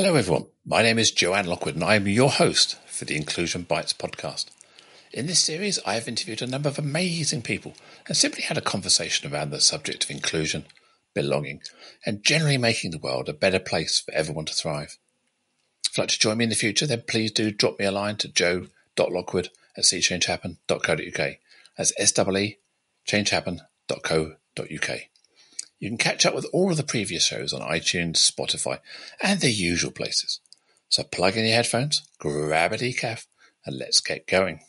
Hello, everyone. My name is Joanne Lockwood, and I am your host for the Inclusion Bites podcast. In this series, I have interviewed a number of amazing people and simply had a conversation around the subject of inclusion, belonging, and generally making the world a better place for everyone to thrive. If you'd like to join me in the future, then please do drop me a line to joe.lockwood at seechangehappen.co.uk. That's S-E-E changehappen.co.uk. You can catch up with all of the previous shows on iTunes, Spotify, and the usual places. So plug in your headphones, grab a decaf, and let's get going.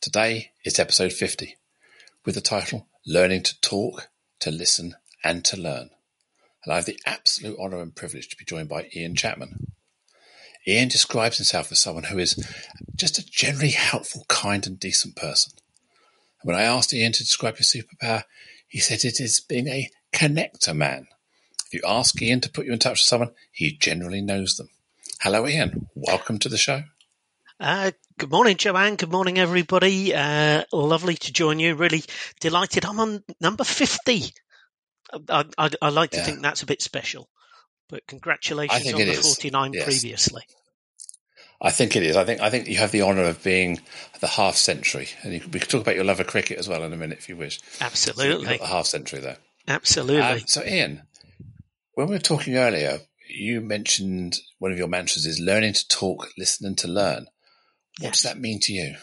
Today is episode 50 with the title Learning to Talk, to Listen, and to Learn. And I have the absolute honour and privilege to be joined by Iain Chapman. Iain describes himself as someone who is just a generally helpful, kind, and decent person. And when I asked Iain to describe his superpower, he said it is being a connector man. If you ask Iain to put you in touch with someone, he generally knows them. Hello, Iain. Welcome to the show. Uh, good morning, Joanne. Good morning, everybody. Uh, lovely to join you. Really delighted. I'm on number 50. I, I, I like to yeah. think that's a bit special, but congratulations on the is. 49 yes. I think it is. I think I think you have the honour of being the half century, and you, we could talk about your love of cricket as well in a minute if you wish. Absolutely, so the half century there. Absolutely. Uh, so, Iain, when we were talking earlier, you mentioned one of your mantras is learning to talk, listening to learn. What yes. does that mean to you?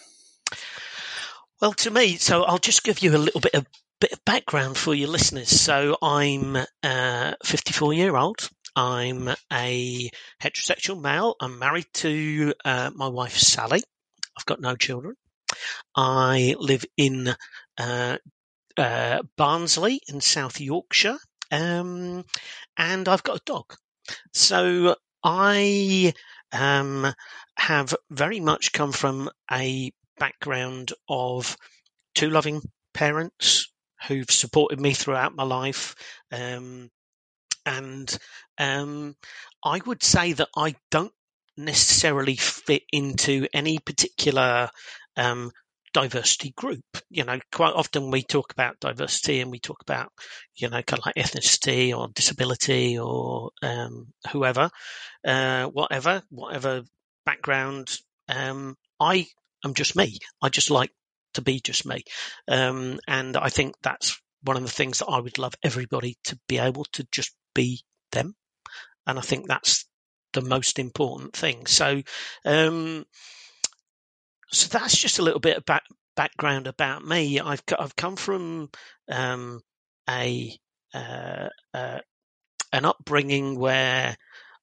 Well, to me, so I'll just give you a little bit of bit of background for your listeners. So I'm uh, 54 year old. I'm a heterosexual male. I'm married to uh, my wife Sally. I've got no children. I live in uh, uh, Barnsley in South Yorkshire, um, and I've got a dog. So I um, have very much come from a background of two loving parents who've supported me throughout my life. Um, and um, I would say that I don't necessarily fit into any particular um, diversity group. You know, quite often we talk about diversity and we talk about, you know, kind of like ethnicity or disability or um, whoever, uh, whatever, whatever background. Um, I am just me. I just like to be just me. Um, and I think that's one of the things that I would love everybody to be able to just be them. And I think that's the most important thing. So, um, so that's just a little bit of back, background about me. I've I've come from um, a uh, uh, an upbringing where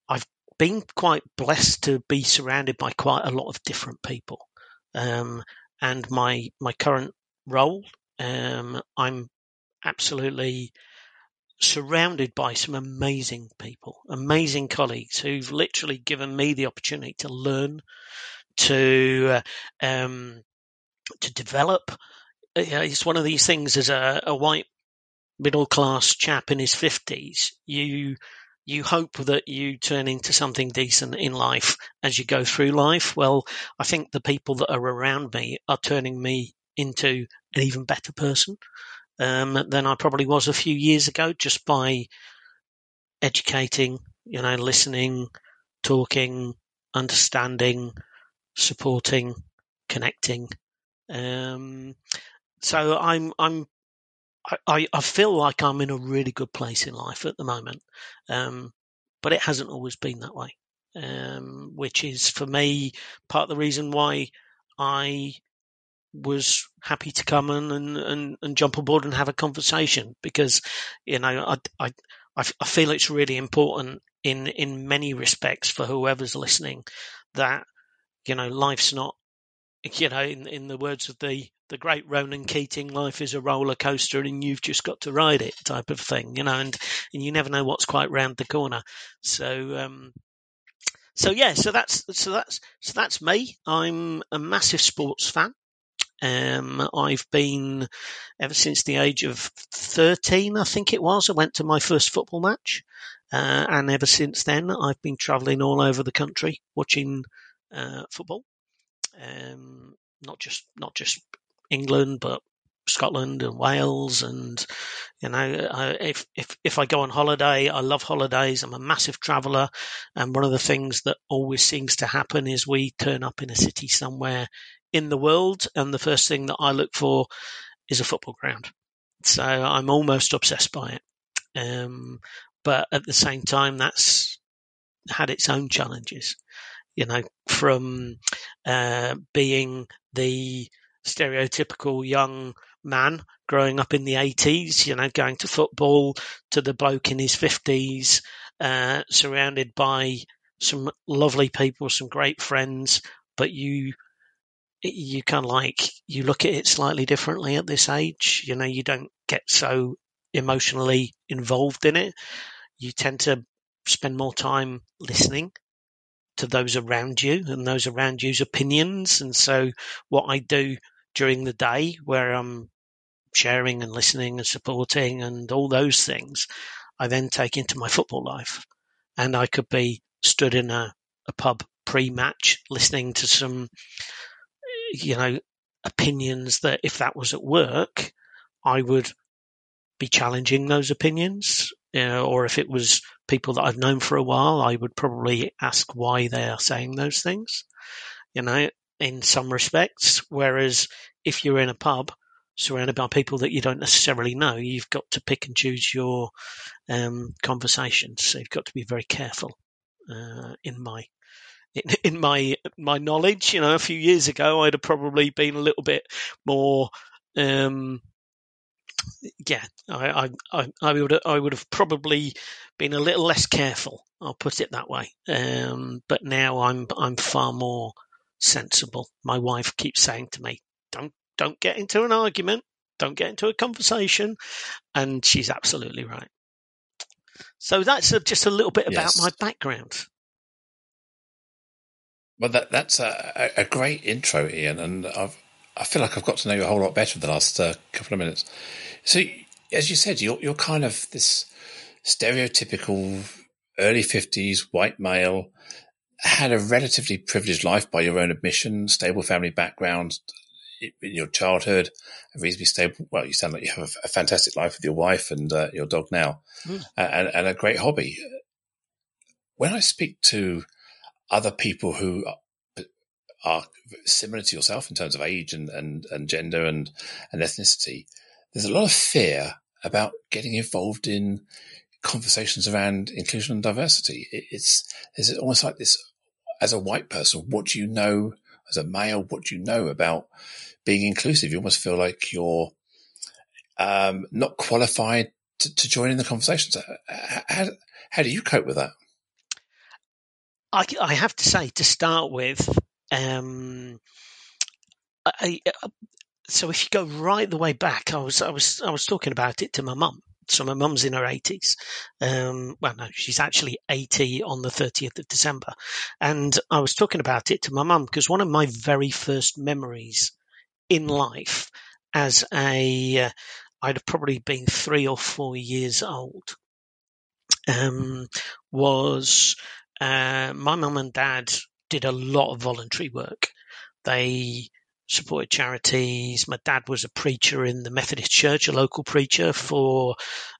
I've been quite blessed to be surrounded by quite a lot of different people. Um, and my my current role, um, I'm absolutely surrounded by some amazing people, amazing colleagues who've literally given me the opportunity to learn, to uh, um, to develop. Uh, it's one of these things as a, a white middle class chap in his fifties. You you hope that you turn into something decent in life as you go through life. Well, I think the people that are around me are turning me into an even better person um, than I probably was a few years ago, just by educating, you know, listening, talking, understanding, supporting, connecting. Um, so I'm I'm I, I feel like I'm in a really good place in life at the moment, um, but it hasn't always been that way. Um, which is for me part of the reason why I was happy to come and, and, and, jump aboard and have a conversation because, you know, I, I, I feel it's really important in, in many respects for whoever's listening that, you know, life's not, you know, in, in the words of the, the great Ronan Keating, life is a roller coaster and you've just got to ride it type of thing, you know, and, and you never know what's quite round the corner. So, um, so yeah, so that's so that's so that's me. I'm a massive sports fan. Um, I've been ever since the age of 13, I think it was. I went to my first football match. Uh, and ever since then, I've been traveling all over the country watching uh, football. Um, not just not just England, but Scotland and Wales, and you know, I, if if if I go on holiday, I love holidays. I'm a massive traveller, and one of the things that always seems to happen is we turn up in a city somewhere in the world, and the first thing that I look for is a football ground. So I'm almost obsessed by it. Um, but at the same time, that's had its own challenges. You know, from uh, being the stereotypical young man growing up in the 80s, you know, going to football to the bloke in his 50s, uh, surrounded by some lovely people, some great friends, but you you kind of like you look at it slightly differently at this age. You know, you don't get so emotionally involved in it. You tend to spend more time listening to those around you and those around you's opinions. And so, what I do during the day, where I'm sharing and listening and supporting and all those things, I then take into my football life. And I could be stood in a, a pub pre match listening to some you know, opinions that if that was at work, I would be challenging those opinions. You know, or if it was people that I've known for a while, I would probably ask why they are saying those things. You know, in some respects. Whereas if you're in a pub surrounded by people that you don't necessarily know, you've got to pick and choose your um, conversations. So you've got to be very careful. Uh, in my in, in my my knowledge. You know, a few years ago, I'd have probably been a little bit more. Um, yeah, I, I, I would I would have probably been a little less careful. I'll put it that way. Um, but now I'm I'm far more sensible. My wife keeps saying to me, "Don't don't get into an argument, don't get into a conversation," and she's absolutely right. So that's a, just a little bit about yes. my background. Well, that that's a, a great intro, Iain, and I've I feel like I've got to know you a whole lot better the last uh, couple of minutes. So, as you said, you're you're kind of this stereotypical early fifties white male, had a relatively privileged life by your own admission, stable family background in your childhood, a reasonably stable. Well, you sound like you have a, a fantastic life with your wife and uh, your dog now, mm. and, and a great hobby. When I speak to other people who are similar to yourself in terms of age and, and, and gender and, and ethnicity, there's a lot of fear about getting involved in conversations around inclusion and diversity. it's it's almost like this as a white person, what do you know as a male? What do you know about being inclusive? You almost feel like you're um, not qualified to, to, join in the conversations. How, how do you cope with that? I, I have to say, to start with, um, I, uh, so if you go right the way back, I was I was I was talking about it to my mum. So my mum's in her eighties. Um, well, no, she's actually eighty on the thirtieth of December, and I was talking about it to my mum because one of my very first memories in life, as a uh, I'd have probably been three or four years old, um, was uh, my mum and dad did a lot of voluntary work. They supported charities. My dad was a preacher in the Methodist Church, a local preacher for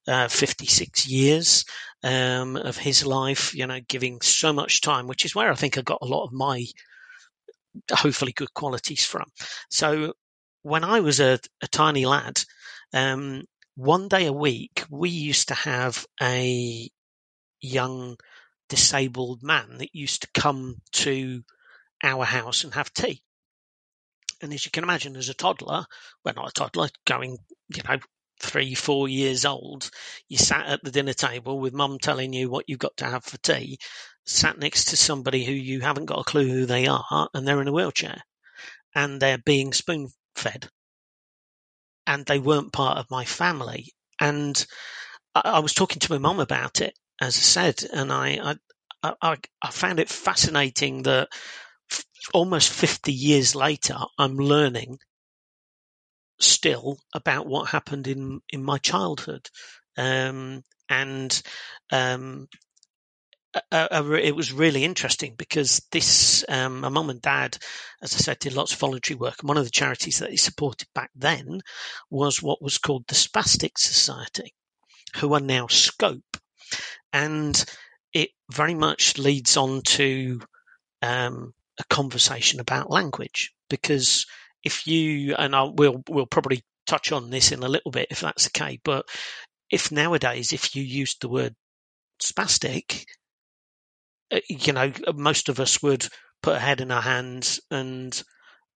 uh, 56 years um, of his life, you know, giving so much time, which is where I think I got a lot of my hopefully good qualities from. So when I was a, a tiny lad, um, one day a week, we used to have a young disabled man that used to come to our house and have tea. And as you can imagine, as a toddler, well, not a toddler, going, you know, three, four years old, you sat at the dinner table with mum telling you what you've got to have for tea, sat next to somebody who you haven't got a clue who they are, and they're in a wheelchair, and they're being spoon fed. And they weren't part of my family. And I, I was talking to my mum about it, as I said, and I, I, I, I found it fascinating that f- almost 50 years later, I'm learning still about what happened in, in my childhood. Um, and um, it was really interesting because this, um, my mum and dad, as I said, did lots of voluntary work. And one of the charities that they supported back then was what was called the Spastic Society, who are now Scope. And it very much leads on to um, a conversation about language because if you and I will we'll probably touch on this in a little bit if that's okay, but if nowadays if you used the word spastic, uh, you know, most of us would put a head in our hands and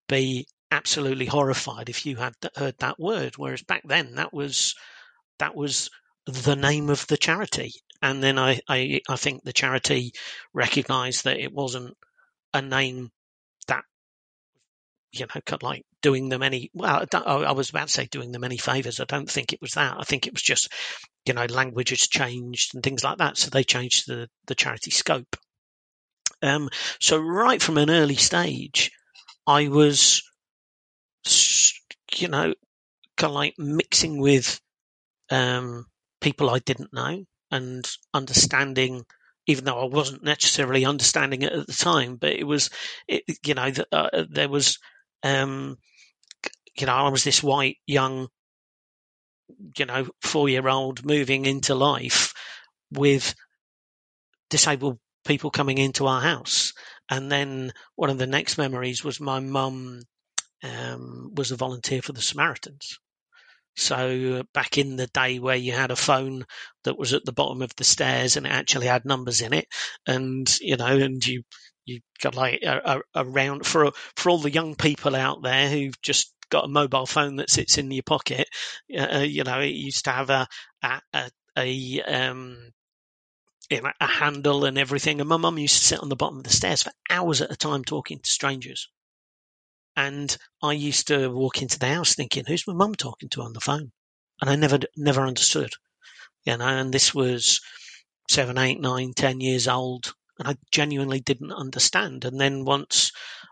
be absolutely horrified if you had heard that word. Whereas back then, that was that was the name of the charity, and then I I, I think the charity recognised that it wasn't a name that you know, of like doing them any. Well, I was about to say doing them any favors. I don't think it was that. I think it was just you know, language has changed and things like that. So they changed the, the charity scope. Um, so right from an early stage, I was, you know, kind of like mixing with um, people I didn't know and understanding, even though I wasn't necessarily understanding it at the time, but it was, it, you know, uh, there was, um, you know, I was this white young you know, four year old moving into life with disabled people coming into our house. And then one of the next memories was my mum um, was a volunteer for the Samaritans. So back in the day where you had a phone that was at the bottom of the stairs and it actually had numbers in it, and you know, and you you got like a, a, around for for all the young people out there who've just got a mobile phone that sits in your pocket. Uh, you know, it used to have a a, a, a um, a handle and everything. And my mum used to sit on the bottom of the stairs for hours at a time talking to strangers. And I used to walk into the house thinking, "Who's my mum talking to on the phone?" And I never never understood. You know, and this was seven, eight, nine, ten years old, and I genuinely didn't understand. And then once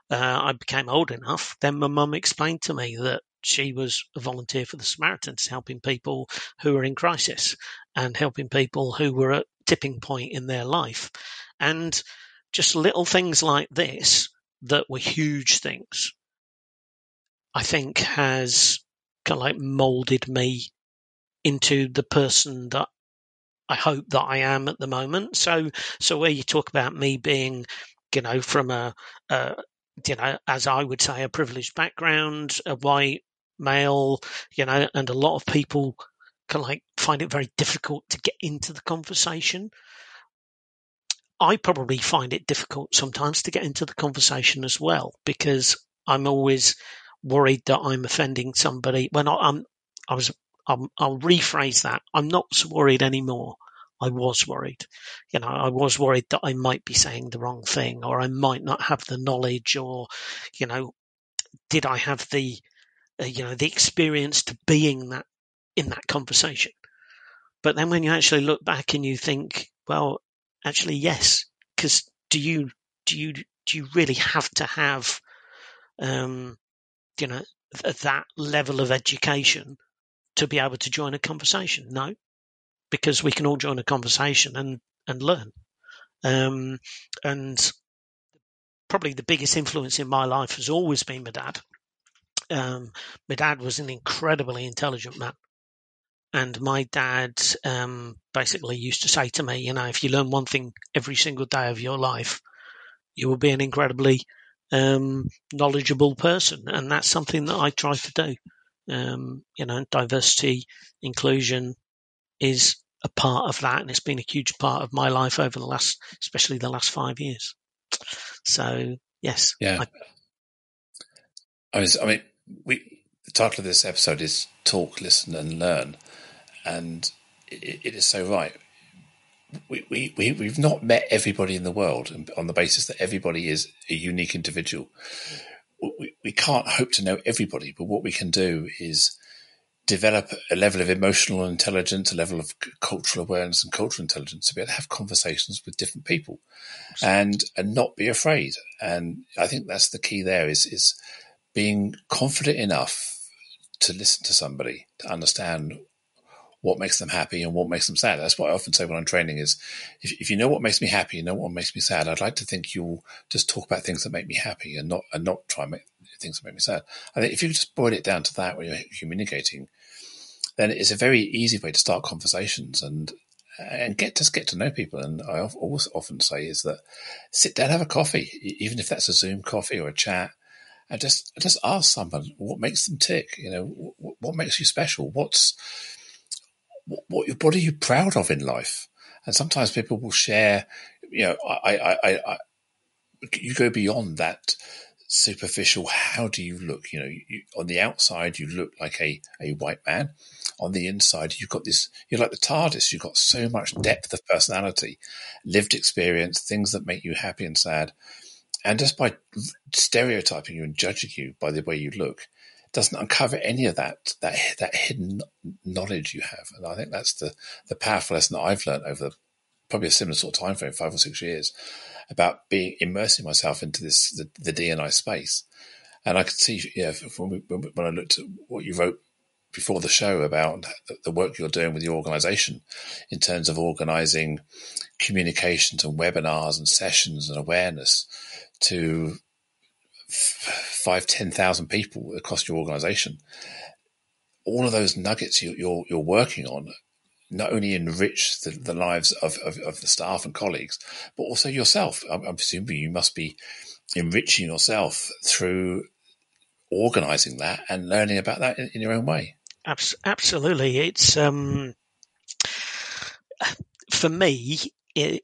uh, I became old enough, then my mum explained to me that she was a volunteer for the Samaritans, helping people who were in crisis and helping people who were at tipping point in their life. And just little things like this that were huge things, I think has kind of like molded me into the person that I hope that I am at the moment. So, so where you talk about me being, you know, from a, a you know, as I would say, a privileged background, a white male, you know, and a lot of people can like find it very difficult to get into the conversation. I probably find it difficult sometimes to get into the conversation as well because I'm always worried that I'm offending somebody. When I, I'm, I was I'll, I'll rephrase that. I'm not so worried anymore. I was worried. You know, I was worried that I might be saying the wrong thing or I might not have the knowledge or, you know, did I have the, uh, you know, the experience to being that in that conversation? But then when you actually look back and you think, well, actually, yes, because do you, do you, do you really have to have, um, you know, that level of education to be able to join a conversation? No, because we can all join a conversation and and learn. Um, and probably the biggest influence in my life has always been my dad. Um, my dad was an incredibly intelligent man. And my dad um, basically used to say to me, you know, if you learn one thing every single day of your life, you will be an incredibly um, knowledgeable person. And that's something that I try to do um, you know, diversity, inclusion is a part of that, and it's been a huge part of my life over the last, especially the last five years. So, yes, yeah. I, I was. I mean, we. The title of this episode is "Talk, Listen, and Learn," and it, it is so right. We, we, we, we've not met everybody in the world on the basis that everybody is a unique individual we, we can't hope to know everybody, but what we can do is develop a level of emotional intelligence, a level of cultural awareness and cultural intelligence to be able to have conversations with different people and and not be afraid. And I think that's the key there is is being confident enough to listen to somebody, to understand what makes them happy and what makes them sad. That's what I often say when I'm training is if, if you know what makes me happy, you know what makes me sad, I'd like to think you'll just talk about things that make me happy and not and not try and make things that make me sad. I think if you just boil it down to that when you're communicating, then it's a very easy way to start conversations and and get just get to know people. And I always often say is that sit down, have a coffee, even if that's a Zoom coffee or a chat, and just just ask someone what makes them tick. You know, what, what makes you special? What's what, what are you proud of in life? And sometimes people will share. You know, I I, I, I you go beyond that superficial. How do you look? You know, you, on the outside you look like a a white man. On the inside, you've got this. You're like the TARDIS. You've got so much depth of personality, lived experience, things that make you happy and sad and just by stereotyping you and judging you by the way you look, doesn't uncover any of that that that hidden knowledge you have. And I think that's the the powerful lesson that I've learned over probably a similar sort of time frame, five or six years, about being immersing myself into this the, the D&I space. And I could see, yeah, when, when I looked at what you wrote before the show about the work you're doing with your organization in terms of organizing communications and webinars and sessions and awareness to five, ten thousand people across your organization, all of those nuggets you, are you're, you're working on not only enrich the, the lives of, of, of, the staff and colleagues, but also yourself. I'm, I'm assuming you must be enriching yourself through organizing that and learning about that in, in your own way. Absolutely, it's um, for me. It,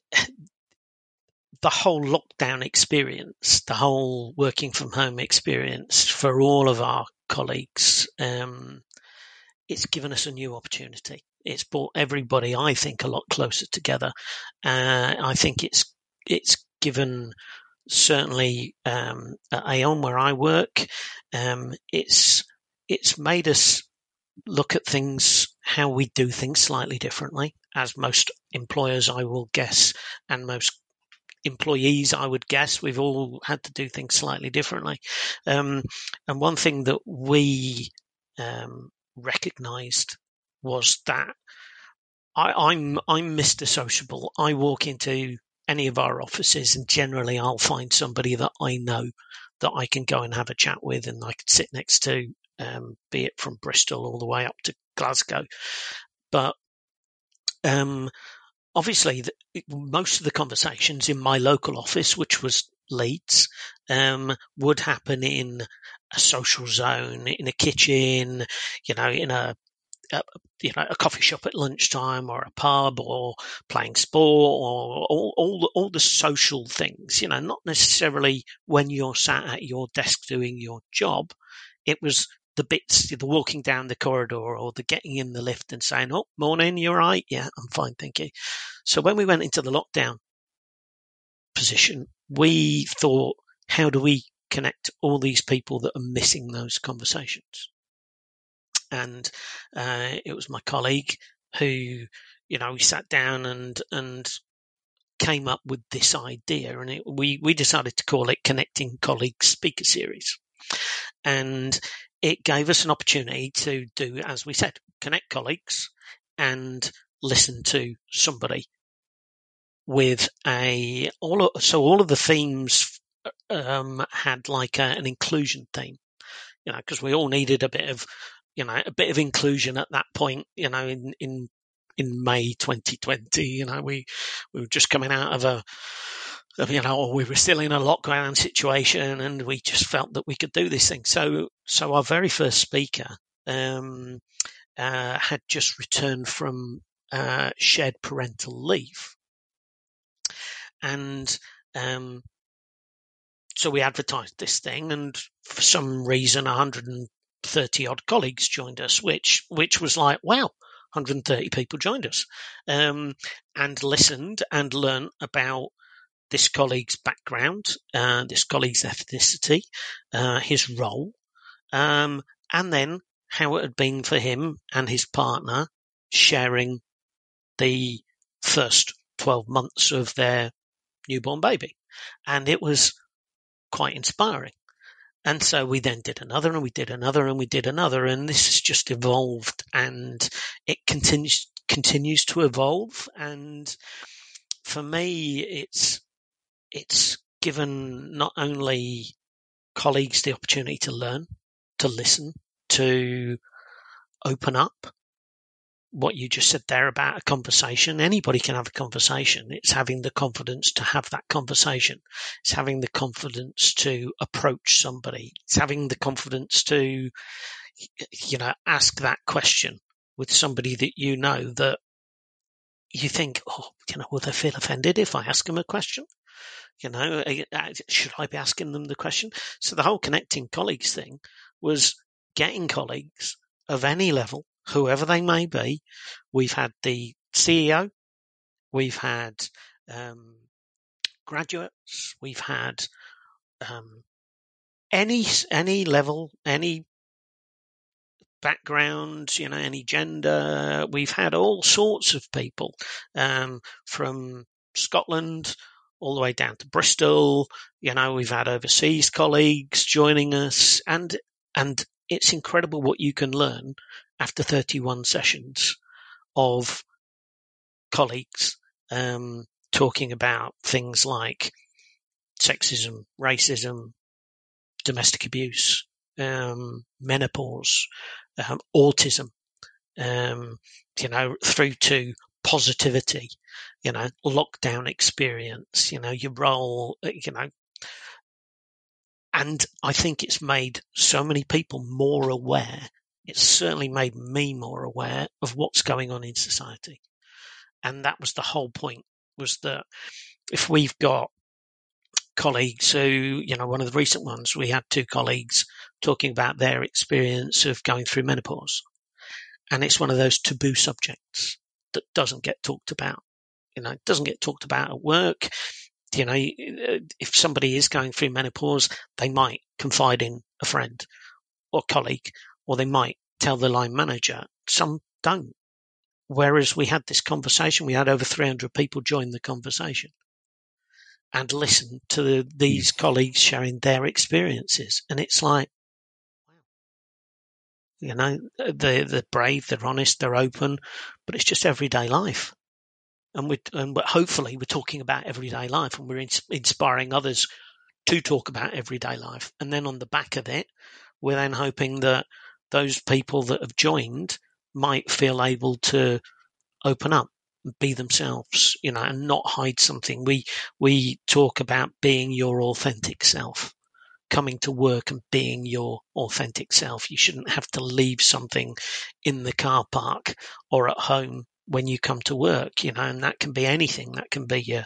the whole lockdown experience, the whole working from home experience for all of our colleagues, um, it's given us a new opportunity. It's brought everybody, I think, a lot closer together. Uh, I think it's it's given certainly um, at Aon where I work, um, it's it's made us look at things how we do things slightly differently, as most employers, I will guess, and most employees, I would guess, we've all had to do things slightly differently. Um, and one thing that we um, recognised was that I, am I'm, I'm Mr. Sociable. I walk into any of our offices, and generally I'll find somebody that I know that I can go and have a chat with, and I could sit next to, um, be it from Bristol all the way up to Glasgow. But um, obviously, the, most of the conversations in my local office, which was Leeds, um, would happen in a social zone, in a kitchen, you know, in a, a, you know a coffee shop at lunchtime or a pub or playing sport or all all the, all the social things. You know, not necessarily when you're sat at your desk doing your job. It was the bits, the walking down the corridor or the getting in the lift and saying, "Oh, morning, you're right, yeah, I'm fine, thank you." So when we went into the lockdown position, we thought, how do we connect all these people that are missing those conversations? And uh, it was my colleague who, you know, we sat down and and came up with this idea, and it, we we decided to call it Connecting Colleagues Speaker Series. And it gave us an opportunity to do, as we said, connect colleagues and listen to somebody with a all of, so all of the themes um, had like a, an inclusion theme, you know, because we all needed a bit of you know a bit of inclusion at that point, you know, in in in May 2020, you know, we we were just coming out of a you know, we were still in a lockdown situation and we just felt that we could do this thing. So, so our very first speaker, um, uh, had just returned from, uh, shared parental leave. And, um, so we advertised this thing and for some reason 130 odd colleagues joined us, which, which was like, wow, 130 people joined us, um, and listened and learned about this colleague's background, uh, this colleague's ethnicity, uh, his role, um, and then how it had been for him and his partner sharing the first 12 months of their newborn baby. And it was quite inspiring. And so we then did another and we did another and we did another. And this has just evolved and it continues, continues to evolve. And for me, it's, it's given not only colleagues the opportunity to learn, to listen, to open up, what you just said there about a conversation. Anybody can have a conversation. It's having the confidence to have that conversation. It's having the confidence to approach somebody. It's having the confidence to, you know, ask that question with somebody that you know that you think, oh, you know, will they feel offended if I ask them a question? You know, should I be asking them the question? So the whole connecting colleagues thing was getting colleagues of any level whoever they may be. We've had the CEO, we've had um, graduates, we've had um, any any level, any background, you know, any gender. We've had all sorts of people um, from Scotland all the way down to Bristol. You know, we've had overseas colleagues joining us, and and it's incredible what you can learn after 31 sessions of colleagues um, talking about things like sexism, racism, domestic abuse, um, menopause, um, autism, um, you know, through to positivity, you know, lockdown experience, you know, your role, uh, you know, and I think it's made so many people more aware it's certainly made me more aware of what's going on in society. And that was the whole point was that if we've got colleagues who, you know, one of the recent ones, we had two colleagues talking about their experience of going through menopause. And it's one of those taboo subjects that doesn't get talked about. You know, it doesn't get talked about at work. You know, if somebody is going through menopause, they might confide in a friend or colleague or they might tell the line manager. Some don't. Whereas we had this conversation, we had over 300 people join the conversation and listen to the, these mm. colleagues sharing their experiences. And it's like, you know, they're, they're brave, they're honest, they're open, but it's just everyday life. And we and we're, hopefully we're talking about everyday life and we're in, inspiring others to talk about everyday life. And then on the back of it, we're then hoping that those people that have joined might feel able to open up be themselves you know and not hide something we we talk about being your authentic self coming to work and being your authentic self. You shouldn't have to leave something in the car park or at home when you come to work you know and that can be anything. That can be your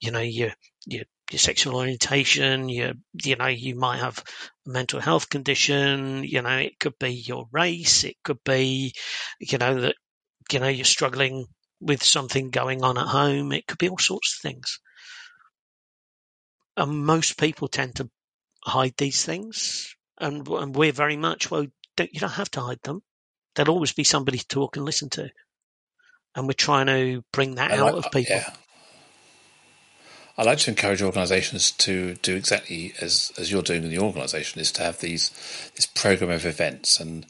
you know your your your sexual orientation, your, you know, you might have a mental health condition, you know, it could be your race, it could be, you know, that, you know, you're struggling with something going on at home, it could be all sorts of things. And most people tend to hide these things, and, and we're very much, well, don't, you don't have to hide them. There'll always be somebody to talk and listen to. And we're trying to bring that out of people. Yeah. I like to encourage organisations to do exactly as as you're doing in the organisation, is to have these this program of events, and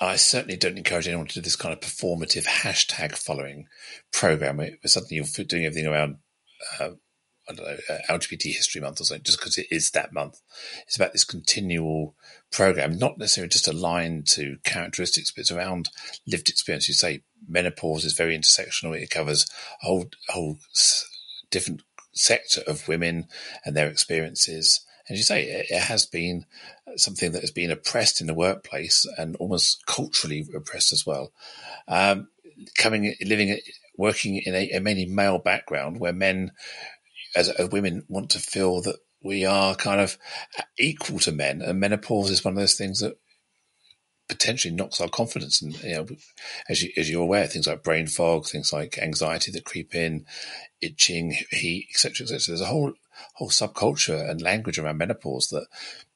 I certainly don't encourage anyone to do this kind of performative hashtag following program. Where suddenly you're doing everything around. Uh, I don't know, uh, LGBT History Month or something, just because it is that month. It's about this continual program, not necessarily just aligned to characteristics, but it's around lived experience. You say menopause is very intersectional. It covers a whole, whole different sector of women and their experiences. As you say, it, it has been something that has been oppressed in the workplace and almost culturally oppressed as well. Um, coming, living, working in a, a, mainly male background where men, as, as women, want to feel that we are kind of equal to men, and menopause is one of those things that potentially knocks our confidence. And you know, as you as you're aware, things like brain fog, things like anxiety that creep in, itching, heat, etc., etc. There's a whole whole subculture and language around menopause that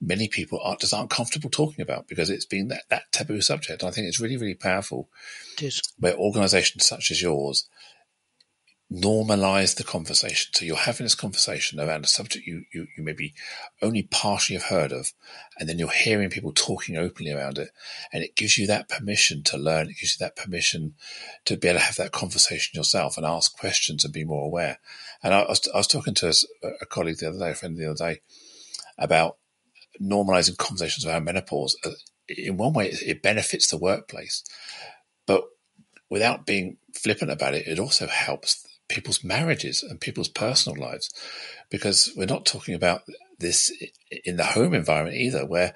many people are, just aren't comfortable talking about because it's been that, that taboo subject. And I think it's really, really powerful it is. where organizations such as yours normalize the conversation. So you're having this conversation around a subject you, you, you maybe only partially have heard of, and then you're hearing people talking openly around it. And it gives you that permission to learn. It gives you that permission to be able to have that conversation yourself and ask questions and be more aware. And I was, I was talking to a colleague the other day, a friend the other day, about normalizing conversations around menopause. Uh, in one way, it benefits the workplace, but without being flippant about it, it also helps people's marriages and people's personal lives because we're not talking about this in the home environment either where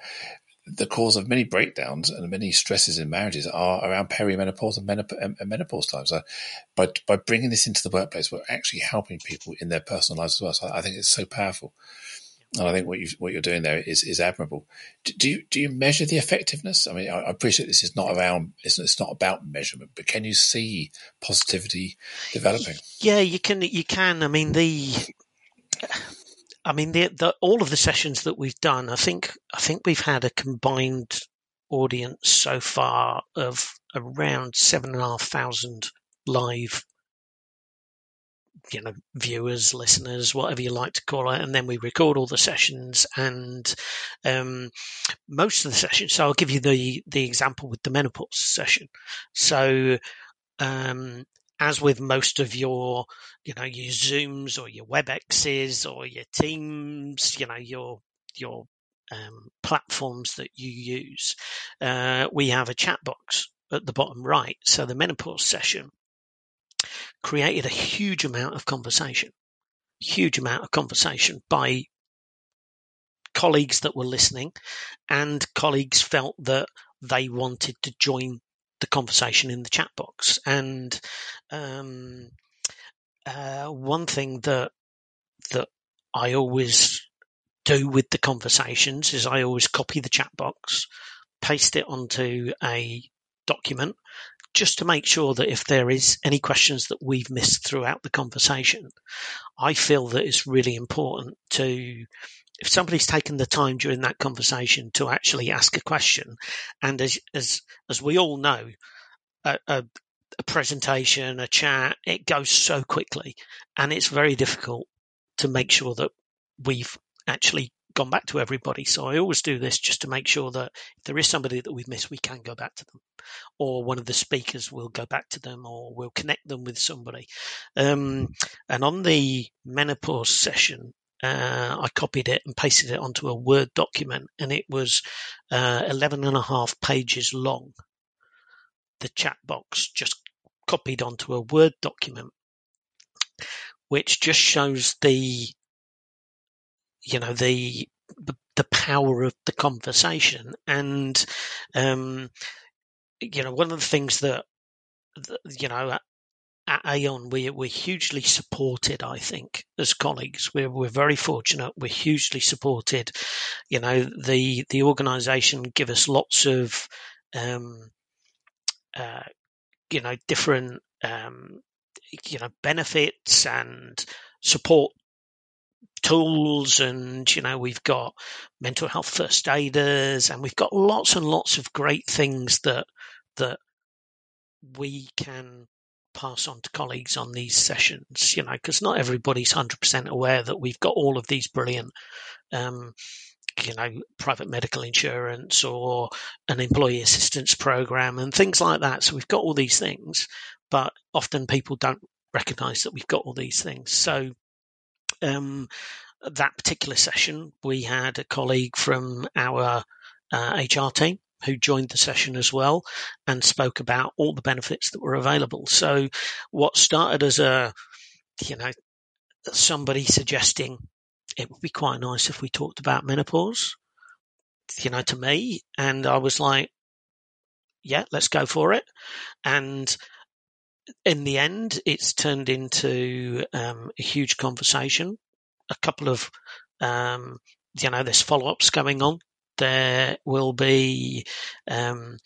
the cause of many breakdowns and many stresses in marriages are around perimenopause and menop- and menopause time. So, by by bringing this into the workplace, we're actually helping people in their personal lives as well. So, I think it's so powerful, and I think what you what you're doing there is is admirable. Do, do you do you measure the effectiveness? I mean, I, I appreciate this is not around it's, it's not about measurement, but can you see positivity developing? Yeah, you can. You can. I mean the I mean, the, the, all of the sessions that we've done, I think, I think we've had a combined audience so far of around seven and a half thousand live, you know, viewers, listeners, whatever you like to call it, and then we record all the sessions and um, most of the sessions. So I'll give you the the example with the menopause session. So um, as with most of your, you know, your Zooms or your WebExes or your Teams, you know, your your um, platforms that you use, uh, we have a chat box at the bottom right. So the menopause session created a huge amount of conversation, huge amount of conversation by colleagues that were listening, and colleagues felt that they wanted to join the conversation in the chat box. And um, uh, one thing that that I always do with the conversations is I always copy the chat box, paste it onto a document, just to make sure that if there is any questions that we've missed throughout the conversation, I feel that it's really important to if somebody's taken the time during that conversation to actually ask a question, and as as as we all know, a, a, a presentation, a chat, it goes so quickly, and it's very difficult to make sure that we've actually gone back to everybody. So I always do this just to make sure that if there is somebody that we've missed, we can go back to them, or one of the speakers will go back to them, or we'll connect them with somebody. Um, and on the menopause session, uh, I copied it and pasted it onto a Word document, and it was uh, 11 and a half pages long. The chat box just copied onto a Word document, which just shows the, you know, the the power of the conversation, and um, you know, one of the things that, that you know at Aon, we, we're hugely supported, I think, as colleagues. We're, we're very fortunate. We're hugely supported. You know, the, the organization give us lots of, um, uh, you know, different, um, you know, benefits and support tools and you know we've got mental health first aiders and we've got lots and lots of great things that that we can pass on to colleagues on these sessions, you know, because not everybody's 100% aware that we've got all of these brilliant, um, you know, private medical insurance or an employee assistance program and things like that. So we've got all these things, but often people don't recognize that we've got all these things. So, um, that particular session, we had a colleague from our uh, HR team who joined the session as well and spoke about all the benefits that were available. So what started as a, you know, somebody suggesting it would be quite nice if we talked about menopause, you know, to me. And I was like, yeah, let's go for it. And in the end, it's turned into um, a huge conversation. A couple of, um, you know, there's follow ups going on there will be um,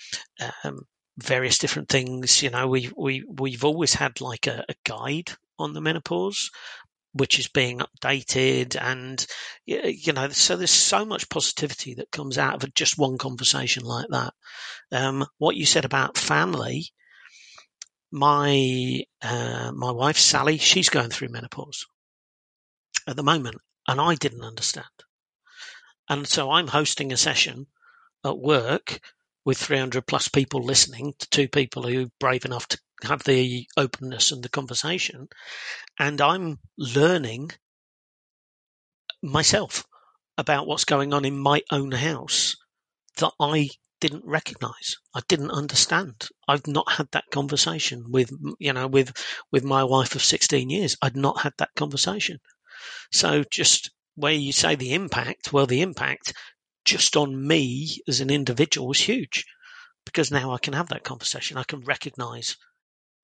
um, various different things. You know, we we we've always had like a, a guide on the menopause, which is being updated and you know so there's so much positivity that comes out of just one conversation like that um, what you said about family my uh, my wife Sally, she's going through menopause at the moment, and I didn't understand. And so I'm hosting a session at work with 300 plus people listening to two people who are brave enough to have the openness and the conversation, and I'm learning myself about what's going on in my own house that I didn't recognize. I didn't understand. I've not had that conversation with, you know, with, with my wife of 16 years. I'd not had that conversation. So just where you say the impact, well, the impact just on me as an individual was huge because now I can have that conversation. I can recognize,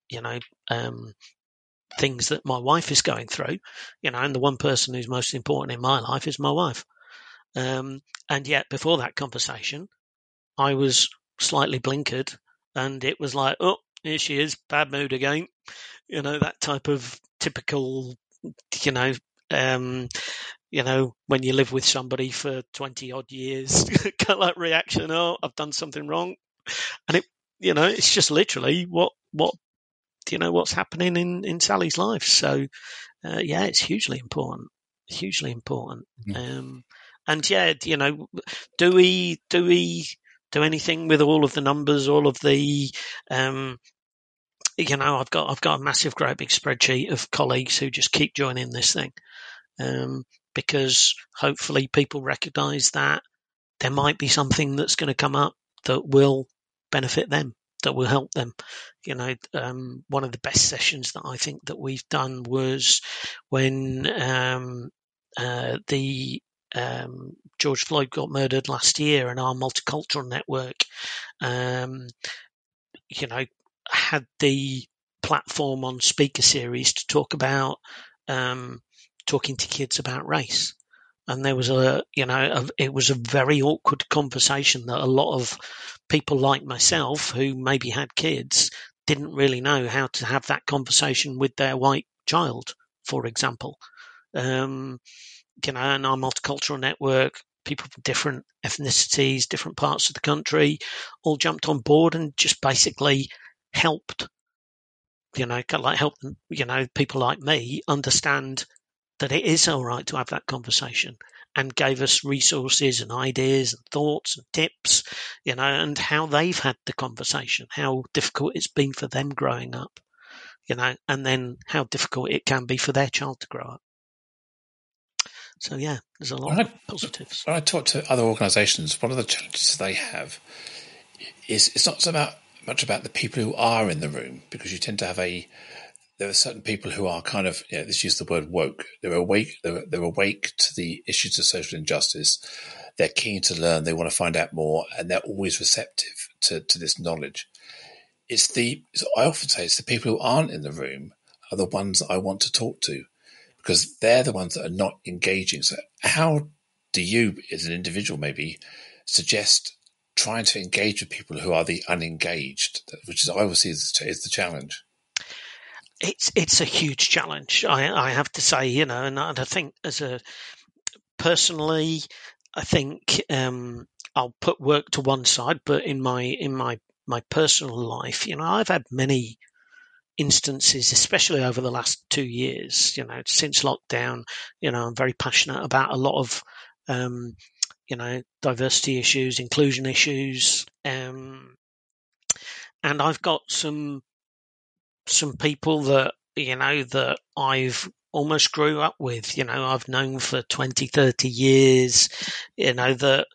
you know, um, things that my wife is going through, you know, and the one person who's most important in my life is my wife. Um, and yet before that conversation, I was slightly blinkered and it was like, oh, here she is, bad mood again. You know, that type of typical, you know, um, you know, when you live with somebody for 20 odd years, kind of like reaction, oh, I've done something wrong. And it, you know, it's just literally what, what, you know, what's happening in, in Sally's life. So, uh, yeah, it's hugely important, hugely important. Mm. Um, and yeah, you know, do we, do we, do anything with all of the numbers, all of the, um, you know, I've got I've got a massive, great big spreadsheet of colleagues who just keep joining this thing, um, because hopefully people recognise that there might be something that's going to come up that will benefit them, that will help them. You know, um, one of the best sessions that I think that we've done was when um, uh, the um, George Floyd got murdered last year, and our multicultural network, um, you know, had the platform on speaker series to talk about um, talking to kids about race. And there was a, you know, a, it was a very awkward conversation that a lot of people like myself who maybe had kids didn't really know how to have that conversation with their white child, for example. Um, you know, and our multicultural network, people from different ethnicities, different parts of the country, all jumped on board and just basically helped, you know, like help you know, people like me understand that it is all right to have that conversation and gave us resources and ideas and thoughts and tips, you know, and how they've had the conversation, how difficult it's been for them growing up, you know, and then how difficult it can be for their child to grow up. So yeah, there's a lot when of positives. When I talk to other organisations, one of the challenges they have is it's not so about much about the people who are in the room because you tend to have a there are certain people who are kind of you know, let's use the word woke. They're awake. They're, they're awake to the issues of social injustice. They're keen to learn. They want to find out more, and they're always receptive to, to this knowledge. It's the I often say it's the people who aren't in the room are the ones I want to talk to because they're the ones that are not engaging. So, how do you, as an individual, maybe suggest trying to engage with people who are the unengaged, which is I always see is the challenge? It's it's a huge challenge. I, I have to say, you know, and I think as a personally, I think um, I'll put work to one side, but in my in my my personal life, you know, I've had many instances, especially over the last two years, you know, since lockdown, you know, I'm very passionate about a lot of, um, you know, diversity issues, inclusion issues, um, and I've got some some people that you know that I've almost grew up with, you know, I've known for 20, 30 years, you know, that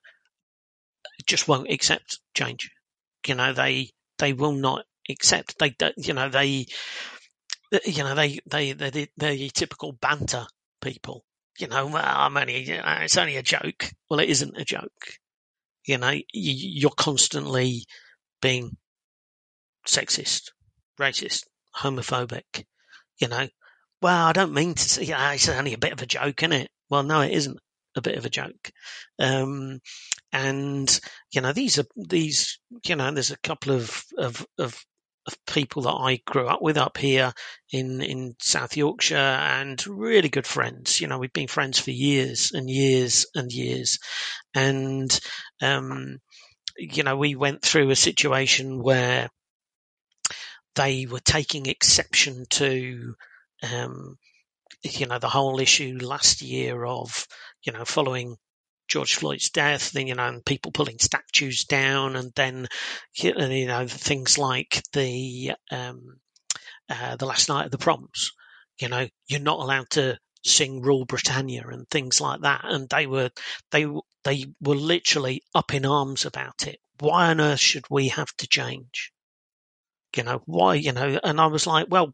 just won't accept change. You know, they they will not except they, you know, they, you know, they, they, they, they're typical banter people. You know, well, I'm only, it's only a joke. Well, it isn't a joke. You know, you're constantly being sexist, racist, homophobic. You know, well, I don't mean to say, you know, it's only a bit of a joke, isn't it? Well, no, it isn't a bit of a joke. Um, and you know, these are these. You know, there's a couple of of, of of people that I grew up with up here in in South Yorkshire and really good friends. You know, we've been friends for years and years and years, and um, you know, we went through a situation where they were taking exception to, um, you know, the whole issue last year of, you know, following George Floyd's death, you know, and people pulling statues down, and then, you know, things like the um, uh, the last night of the proms. You know, you're not allowed to sing "Rule Britannia" and things like that, and they were they they were literally up in arms about it. Why on earth should we have to change? You know, why? You know, and I was like, well,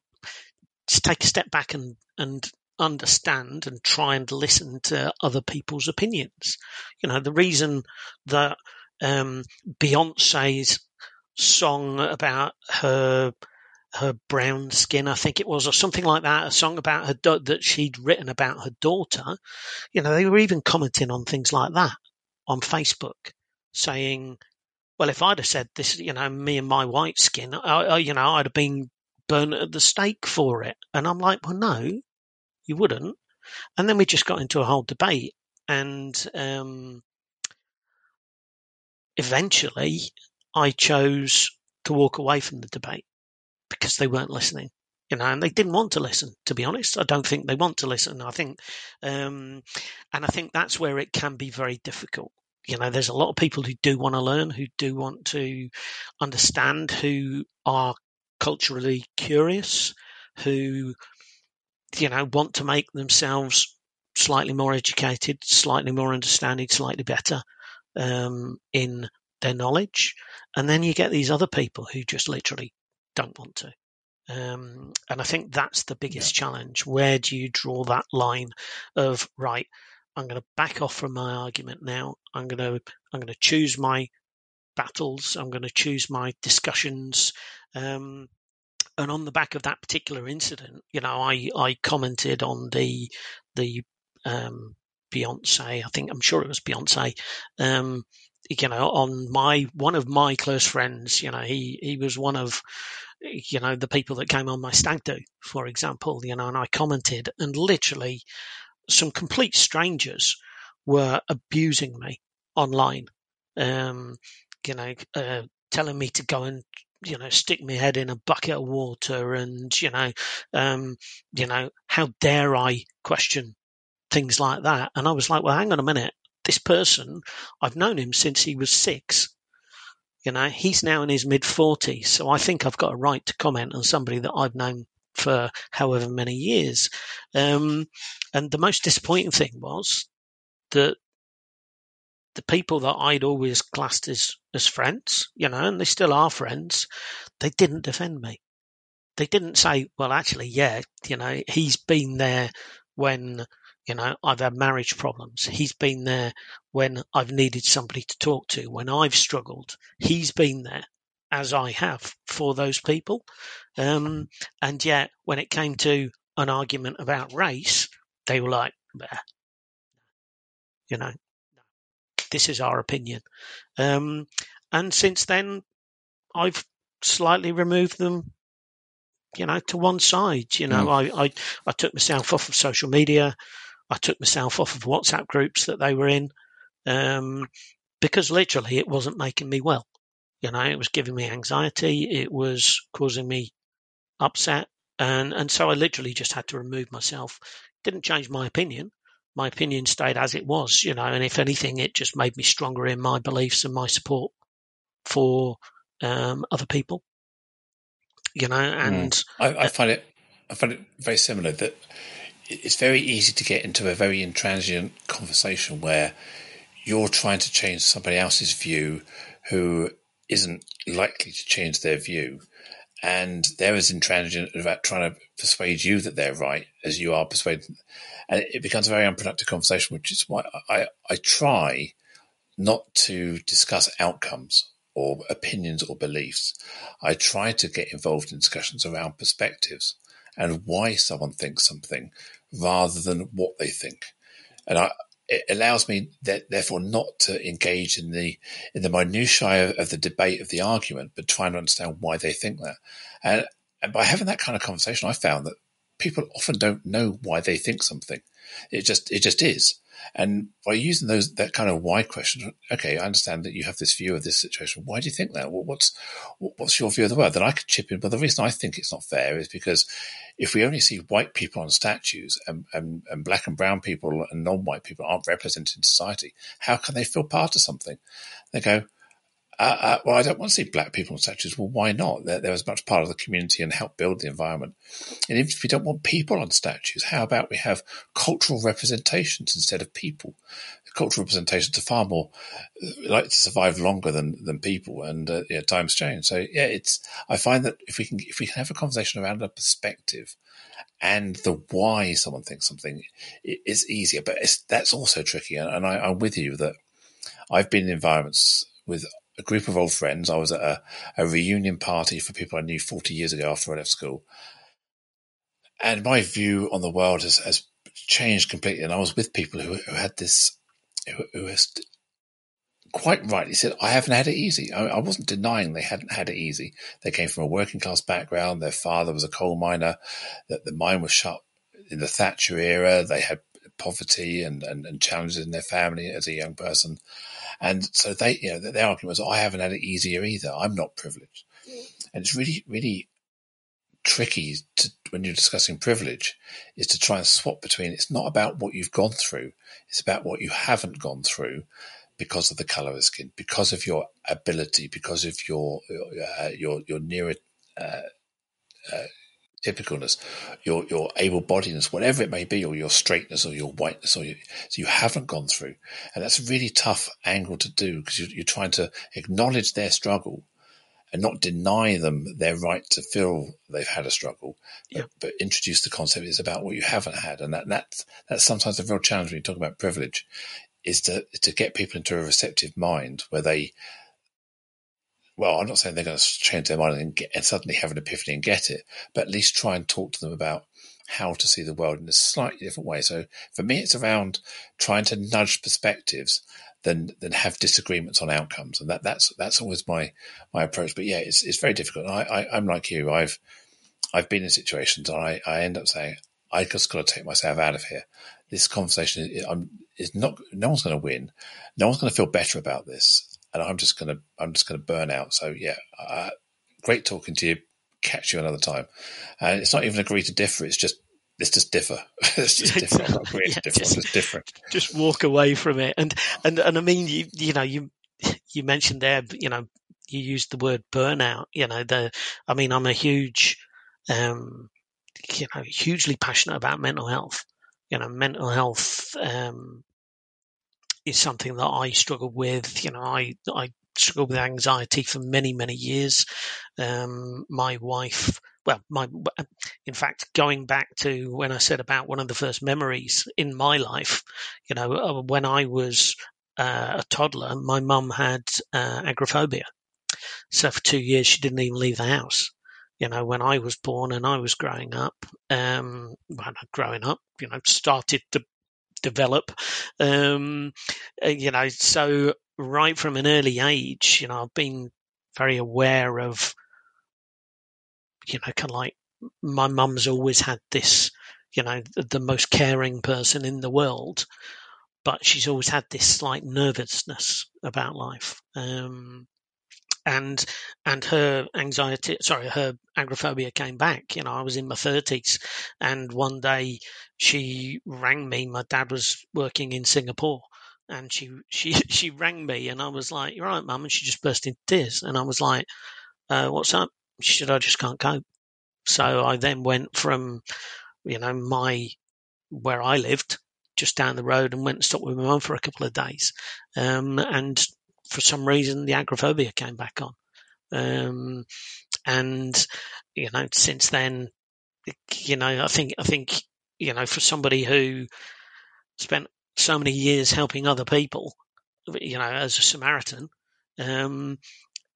just take a step back and and understand and try and listen to other people's opinions. You know, the reason that um, Beyonce's song about her her brown skin, I think it was, or something like that, a song about her do- that she'd written about her daughter. You know, they were even commenting on things like that on Facebook, saying, "Well, if I'd have said this, you know, me and my white skin, I, I, you know, I'd have been burnt at the stake for it." And I'm like, "Well, no, you wouldn't." And then we just got into a whole debate, and um, eventually, I chose to walk away from the debate because they weren't listening. You know, and they didn't want to listen. To be honest, I don't think they want to listen. I think, um, and I think that's where it can be very difficult. You know, there's a lot of people who do want to learn, who do want to understand, who are culturally curious, who, you know, want to make themselves slightly more educated, slightly more understanding, slightly better um, in their knowledge. And then you get these other people who just literally don't want to. Um, and I think that's the biggest yeah. challenge. Where do you draw that line of right? I'm going to back off from my argument now. I'm going to I'm going to choose my battles. I'm going to choose my discussions. Um, and on the back of that particular incident, you know, I I commented on the the um, Beyonce. I think I'm sure it was Beyonce. Um, you know, on my one of my close friends. You know, he he was one of you know, the people that came on my stag do, for example, you know, and I commented and literally some complete strangers were abusing me online, um, you know, uh, telling me to go and you know stick my head in a bucket of water and you know um, you know how dare i question things like that. And i was like well hang on a minute. This person i've known him since he was six. You know, he's now in his mid 40s, so I think I've got a right to comment on somebody that I've known for however many years. Um, and the most disappointing thing was that the people that I'd always classed as, as friends, you know, and they still are friends, they didn't defend me. They didn't say, well, actually, yeah, you know, he's been there when you know, I've had marriage problems. He's been there when I've needed somebody to talk to, when I've struggled. He's been there, as I have, for those people. Um, and yet, when it came to an argument about race, they were like, you know, this is our opinion. Um, and since then, I've slightly removed them you know, to one side. You know, mm. I, I, I took myself off of social media. I took myself off of WhatsApp groups that they were in um, because literally it wasn't making me well. You know, it was giving me anxiety. It was causing me upset. And, and so I literally just had to remove myself. Didn't change my opinion. My opinion stayed as it was, you know, and if anything, it just made me stronger in my beliefs and my support for um, other people. You know, hmm. and mm. I, I find it, I find it very similar that it's very easy to get into a very intransigent conversation where you're trying to change somebody else's view who isn't likely to change their view. And they're as intransigent about trying to persuade you that they're right as you are persuading. And it becomes a very unproductive conversation, which is why I, I try not to discuss outcomes or opinions or beliefs. I try to get involved in discussions around perspectives and why someone thinks something rather than what they think. And I, it allows me that, therefore not to engage in the in the minutiae of, of, the debate of the argument, but trying to understand why they think that. And, and by having that kind of conversation, I found that people often don't know why they think something. It just it just is. And by using those that kind of why question, okay, I understand that you have this view of this situation. Why do you think that? what's what's your view of the world? Then I could chip in. But the reason I think it's not fair is because if we only see white people on statues and, and, and black and brown people and non-white people aren't represented in society, how can they feel part of something? They go, uh, uh, well, I don't want to see black people on statues. Well, why not? They're, they're, as much part of the community and help build the environment. And if we don't want people on statues, how about we have cultural representations instead of people? Cultural representations are far more uh, like to survive longer than than people, and uh, yeah, times change. So yeah, it's. I find that if we can if we can have a conversation around a perspective and the why someone thinks something, it's easier. But it's, that's also tricky, and, and I, I'm with you that I've been in environments with a group of old friends. I was at a, a reunion party for people I knew 40 years ago after I left school. And my view on the world has, has changed completely. And I was with people who, who had this, who, who has quite rightly said, I haven't had it easy. I, I, wasn't denying they hadn't had it easy. They came from a working class background. Their father was a coal miner. That the mine was shut in the Thatcher era. They had poverty and, and, and challenges in their family as a young person. And so they, you know, their argument was, I haven't had it easier either. I'm not privileged. And it's really, really tricky to, when you're discussing privilege is to try and swap between it's not about what you've gone through, it's about what you haven't gone through because of the color of the skin, because of your ability, because of your uh, your your near uh, uh, typicalness, your your able-bodiedness, whatever it may be, or your straightness, or your whiteness, or your, so you haven't gone through, and that's a really tough angle to do because you're, you're trying to acknowledge their struggle and not deny them their right to feel they've had a struggle, yeah. but, but, introduce the concept is about what you haven't had, and that that's that's sometimes a real challenge when you talk about privilege, is to to get people into a receptive mind where they well, I'm not saying they're going to change their mind and, get, and suddenly have an epiphany and get it, but at least try and talk to them about how to see the world in a slightly different way. So for me, it's around trying to nudge perspectives than than have disagreements on outcomes, and that that's that's always my my approach. But yeah, it's it's very difficult. I, I am like you. I've I've been in situations, and I I end up saying I just got to take myself out of here. This conversation is, is not. No one's going to win. No one's going to feel better about this and I'm just gonna I'm just gonna burn out. So yeah, uh, great talking to you. Catch you another time. And it's not even agree to differ. It's just it's just differ. it's just different. Not agreeing yeah, differ. Just, just different. Just walk away from it. And and and I mean, you you know, you you mentioned there, you know, you used the word burnout. You know, the I mean, I'm a huge, um, you know, hugely passionate about mental health. You know, mental health um, is something that I struggle with. You know, I I struggled with anxiety for many many years. Um, my wife, well, my in fact, going back to when I said about one of the first memories in my life, you know, uh, when I was uh, a toddler, my mum had uh, agoraphobia. So for two years, she didn't even leave the house you know, when I was born and I was growing up, um, well, growing up, you know, started to develop. Um, uh, you know, so right from an early age, you know, I've been very aware of, you know, kind of like my mum's always had this, you know, the, the most caring person in the world, but she's always had this slight nervousness about life. Um, and and her anxiety sorry her agoraphobia came back. You know i was in my 30s and one day she rang me. My dad was working in singapore and she she she rang me and i was like you're right mum and she just burst into tears. And i was like uh, what's up? She said i just can't cope. So i then went from you know my where i lived just down the road and went and stopped with my mum for a couple of days um, and for some reason the agoraphobia came back on. Um, and you know, since then, you know, I think I think you know, for somebody who spent so many years helping other people, you know, as a Samaritan, um,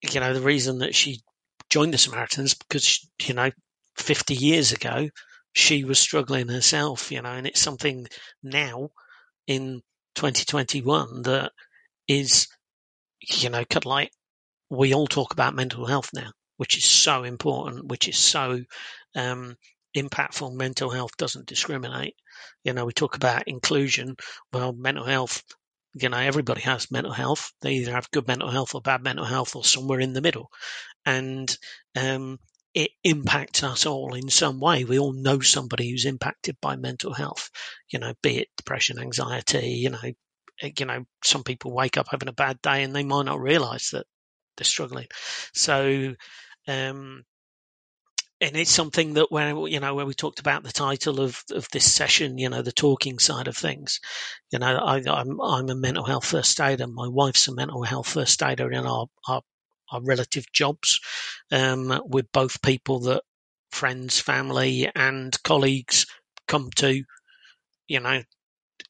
you know, the reason that she joined the Samaritans because you know, fifty years ago she was struggling herself, you know, and it's something now in 2021 that is you know, cut like we all talk about mental health now, which is so important, which is so um, impactful mental health doesn't discriminate. You know, we talk about inclusion. Well, mental health, you know, everybody has mental health. They either have good mental health or bad mental health or somewhere in the middle. And um, it impacts us all in some way. We all know somebody who's impacted by mental health, you know, be it depression, anxiety, you know, you know, some people wake up having a bad day and they might not realize that they're struggling. So, um, and it's something that when you know when we talked about the title of, of this session, you know, the talking side of things, you know, I, am I'm, I'm a mental health first aider. My wife's a mental health first aider in our our our relative jobs. Um, we're both people that friends, family, and colleagues come to, you know,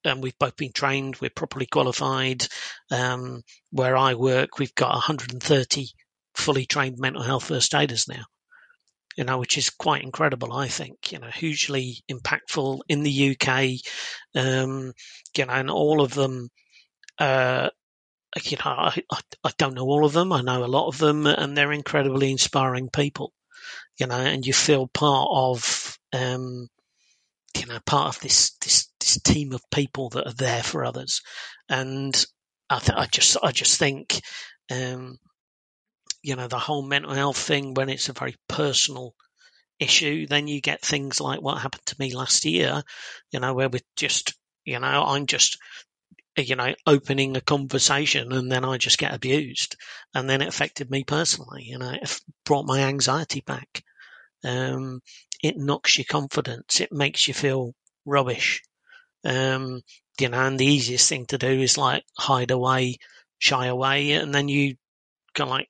and we've both been trained. We're properly qualified. Um, where I work, we've got 130 fully trained mental health first aiders now. You know, which is quite incredible. I think you know, hugely impactful in the UK. Um, you know, and all of them uh, you know, I, I don't know all of them. I know a lot of them, and they're incredibly inspiring people. You know, and you feel part of, um, you know, part of this this this team of people that are there for others. And I, th- I just I just think, um, you know, the whole mental health thing when it's a very personal issue, then you get things like what happened to me last year. You know, where we're just you know, I'm just you know, opening a conversation and then I just get abused. And then it affected me personally. You know, it brought my anxiety back. Um, it knocks your confidence. It makes you feel rubbish. Um, you know, and the easiest thing to do is like hide away, shy away, and then you kind of like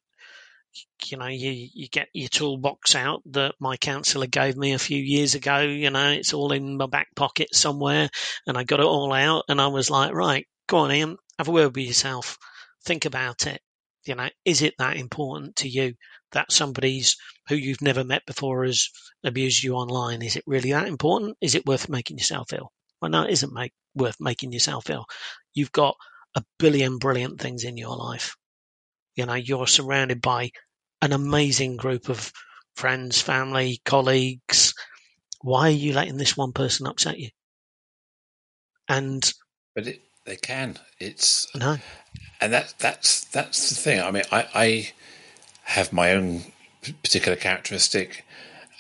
you know, you, you get your toolbox out that my counsellor gave me a few years ago. You know, it's all in my back pocket somewhere, and I got it all out, and I was like, right, go on, Iain, have a word with yourself, think about it. You know, is it that important to you that somebody's who you've never met before has abused you online? Is it really that important? Is it worth making yourself ill? Well, no, it isn't make, worth making yourself ill. You've got a billion brilliant things in your life. You know, you're surrounded by an amazing group of friends, family, colleagues. Why are you letting this one person upset you? And but it, they can. It's no, and that that's that's the thing. I mean, I, I have my own particular characteristic,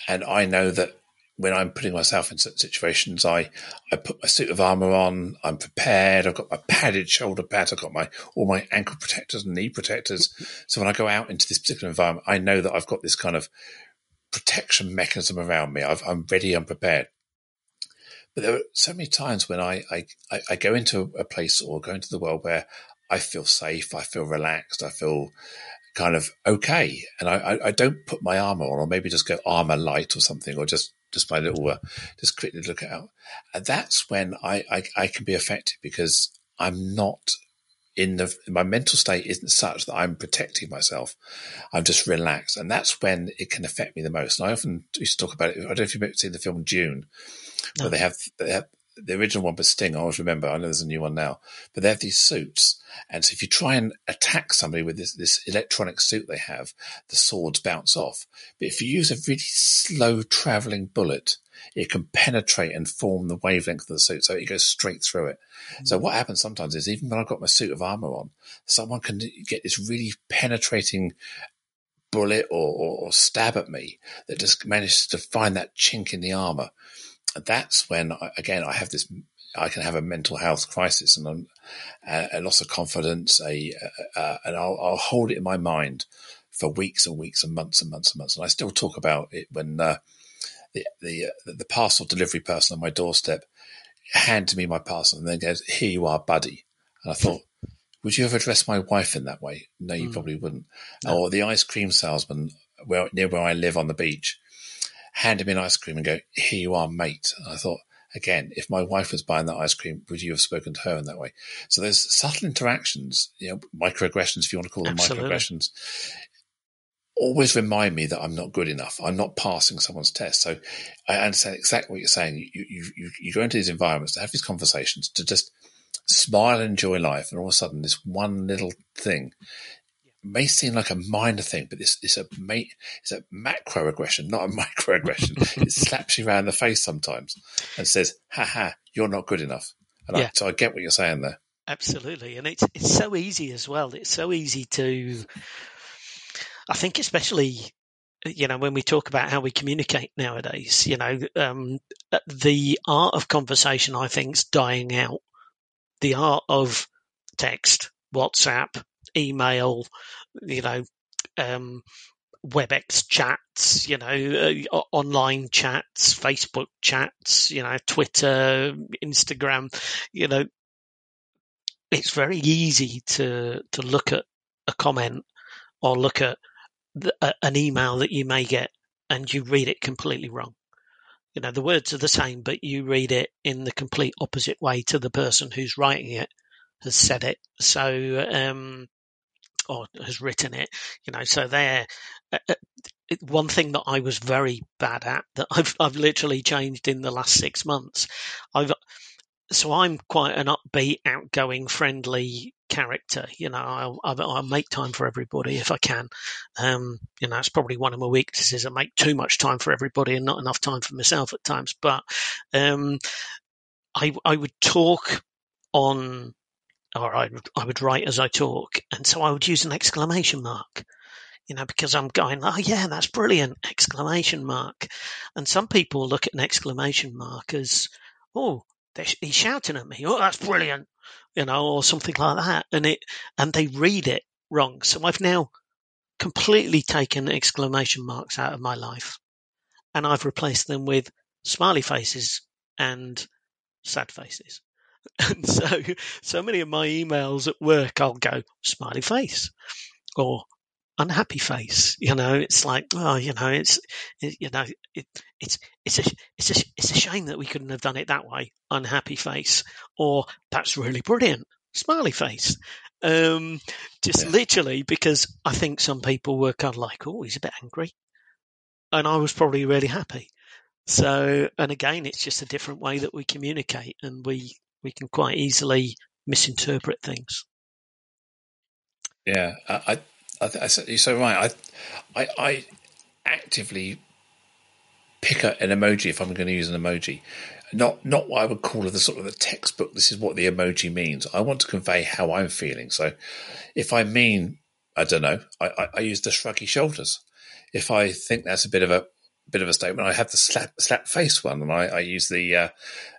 and I know that when I'm putting myself in certain situations, I, I put my suit of armor on. I'm prepared. I've got my padded shoulder pads. I've got my all my ankle protectors and knee protectors. So when I go out into this particular environment, I know that I've got this kind of protection mechanism around me. i am ready. I'm prepared. But there are so many times when I, I, I go into a place or go into the world where I feel safe. I feel relaxed. I feel kind of okay. And I, I, I don't put my armor on or maybe just go armor light or something or just just my little, uh, just quickly look out. And that's when I, I, I can be affected because I'm not in the, my mental state isn't such that I'm protecting myself. I'm just relaxed. And that's when it can affect me the most. And I often used to talk about it. I don't know if you've seen the film Dune, no. where they have, they have the original one was Sting. I always remember. I know there's a new one now, but they have these suits, and so if you try and attack somebody with this this electronic suit they have, the swords bounce off. But if you use a really slow traveling bullet, it can penetrate and form the wavelength of the suit, so it goes straight through it. Mm-hmm. So what happens sometimes is even when I've got my suit of armor on, someone can get this really penetrating bullet or, or, or, stab at me that just manages to find that chink in the armor that's when again I have this I can have a mental health crisis and a, a loss of confidence, a, a and I'll, I'll, hold it in my mind for weeks and weeks and months and months and months. And I still talk about it when uh, the the, uh, the parcel delivery person on my doorstep handed me my parcel and then goes, "Here you are, buddy." And I thought, would you ever address my wife in that way? No, you mm. probably wouldn't. No. Or the ice cream salesman where near where I live on the beach hand him an ice cream and go, "Here you are, mate." And I thought, again, if my wife was buying that ice cream, would you have spoken to her in that way? So there's subtle interactions, you know, microaggressions, if you want to call them Absolutely. microaggressions. Always remind me that I'm not good enough. I'm not passing someone's test. So I understand exactly what you're saying. You, you, you, you go into these environments to have these conversations, to just smile and enjoy life. And all of a sudden, this one little thing may seem like a minor thing, but it's, it's a it's a macro aggression, not a microaggression. it slaps you around the face sometimes and says, "Ha ha, you're not good enough." And yeah. I, so I get what you're saying there. Absolutely, and it's it's so easy as well. It's so easy to, I think, especially you know when we talk about how we communicate nowadays. You know, um, the art of conversation, I think, is dying out. The art of text, WhatsApp, email, you know, um, WebEx chats, you know, uh, online chats, Facebook chats, you know, Twitter, Instagram, you know, it's very easy to to look at a comment or look at the, uh, an email that you may get and you read it completely wrong. You know, the words are the same, but you read it in the complete opposite way to the person who's writing it has said it. So, um, or has written it, you know, so there, uh, uh one thing that I was very bad at that I've, I've literally changed in the last six months. I've, so I'm quite an upbeat, outgoing, friendly character. You know, I'll, I'll, make time for everybody if I can. Um, you know, it's probably one of my weaknesses. I make too much time for everybody and not enough time for myself at times. But um, I, I would talk on, or I I would write as I talk, and so I would use an exclamation mark you know, because I'm going, oh yeah, that's brilliant! Exclamation mark. And some people look at an exclamation mark as, oh, he's shouting at me. Oh, that's brilliant, you know, or something like that, and it and they read it wrong. So I've now completely taken exclamation marks out of my life, and I've replaced them with smiley faces and sad faces. And so, so many of my emails at work, I'll go smiley face or unhappy face. You know, it's like, oh, you know, it's, it, you know, it, it's, it's a, it's a, it's a shame that we couldn't have done it that way. Unhappy face, or that's really brilliant. Smiley face. Um, just yeah. literally because I think some people were kind of like, oh, he's a bit angry, and I was probably really happy. So, and again, it's just a different way that we communicate, and we we can quite easily misinterpret things. Yeah, I, I, th- you're so right. I, I, I actively pick up an emoji if I'm going to use an emoji. Not not what I would call the sort of the textbook. This is what the emoji means. I want to convey how I'm feeling. So, if I mean, I don't know, I, I, I use the shruggy shoulders. If I think that's a bit of a bit of a statement, I have the slap slap face one, and I, I use the. Uh,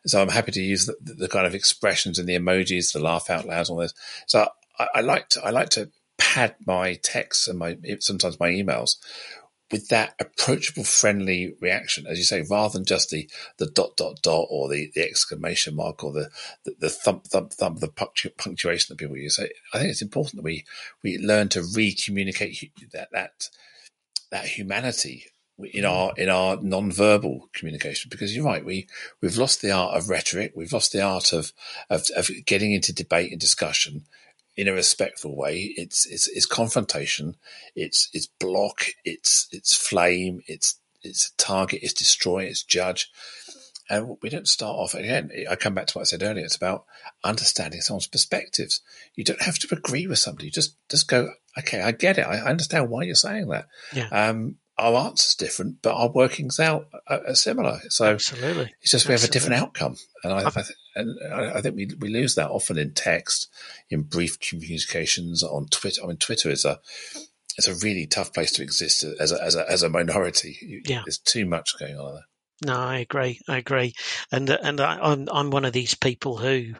so I'm happy to use the, the, kind of expressions and the emojis, the laugh out loud, all this. So I, I like to I like to pad my texts and my sometimes my emails with that approachable, friendly reaction, as you say, rather than just the, the dot, dot, dot, or the, the exclamation mark, or the, the, the thump, thump, thump, the punctuation that people use. So I think it's important that we, we learn to re-communicate that, that, that humanity in our in our non-verbal communication because you're right we we've lost the art of rhetoric we've lost the art of of, of getting into debate and discussion in a respectful way. It's it's, it's confrontation. It's it's block. It's it's flame. It's it's target. It's destroy. It's judge. And we don't start off again. I come back to what I said earlier. It's about understanding someone's perspectives. You don't have to agree with somebody. Just just go. Okay, I get it. I understand why you're saying that. Yeah. Um, our answer's different, but our workings out are, are similar. So Absolutely. it's just we have a different outcome, and I, I th- and I think we we lose that often in text, in brief communications on Twitter. I mean, Twitter is a it's a really tough place to exist as a as a, as a minority. Yeah. there's too much going on there. No, I agree. I agree, and and I, I'm I'm one of these people who,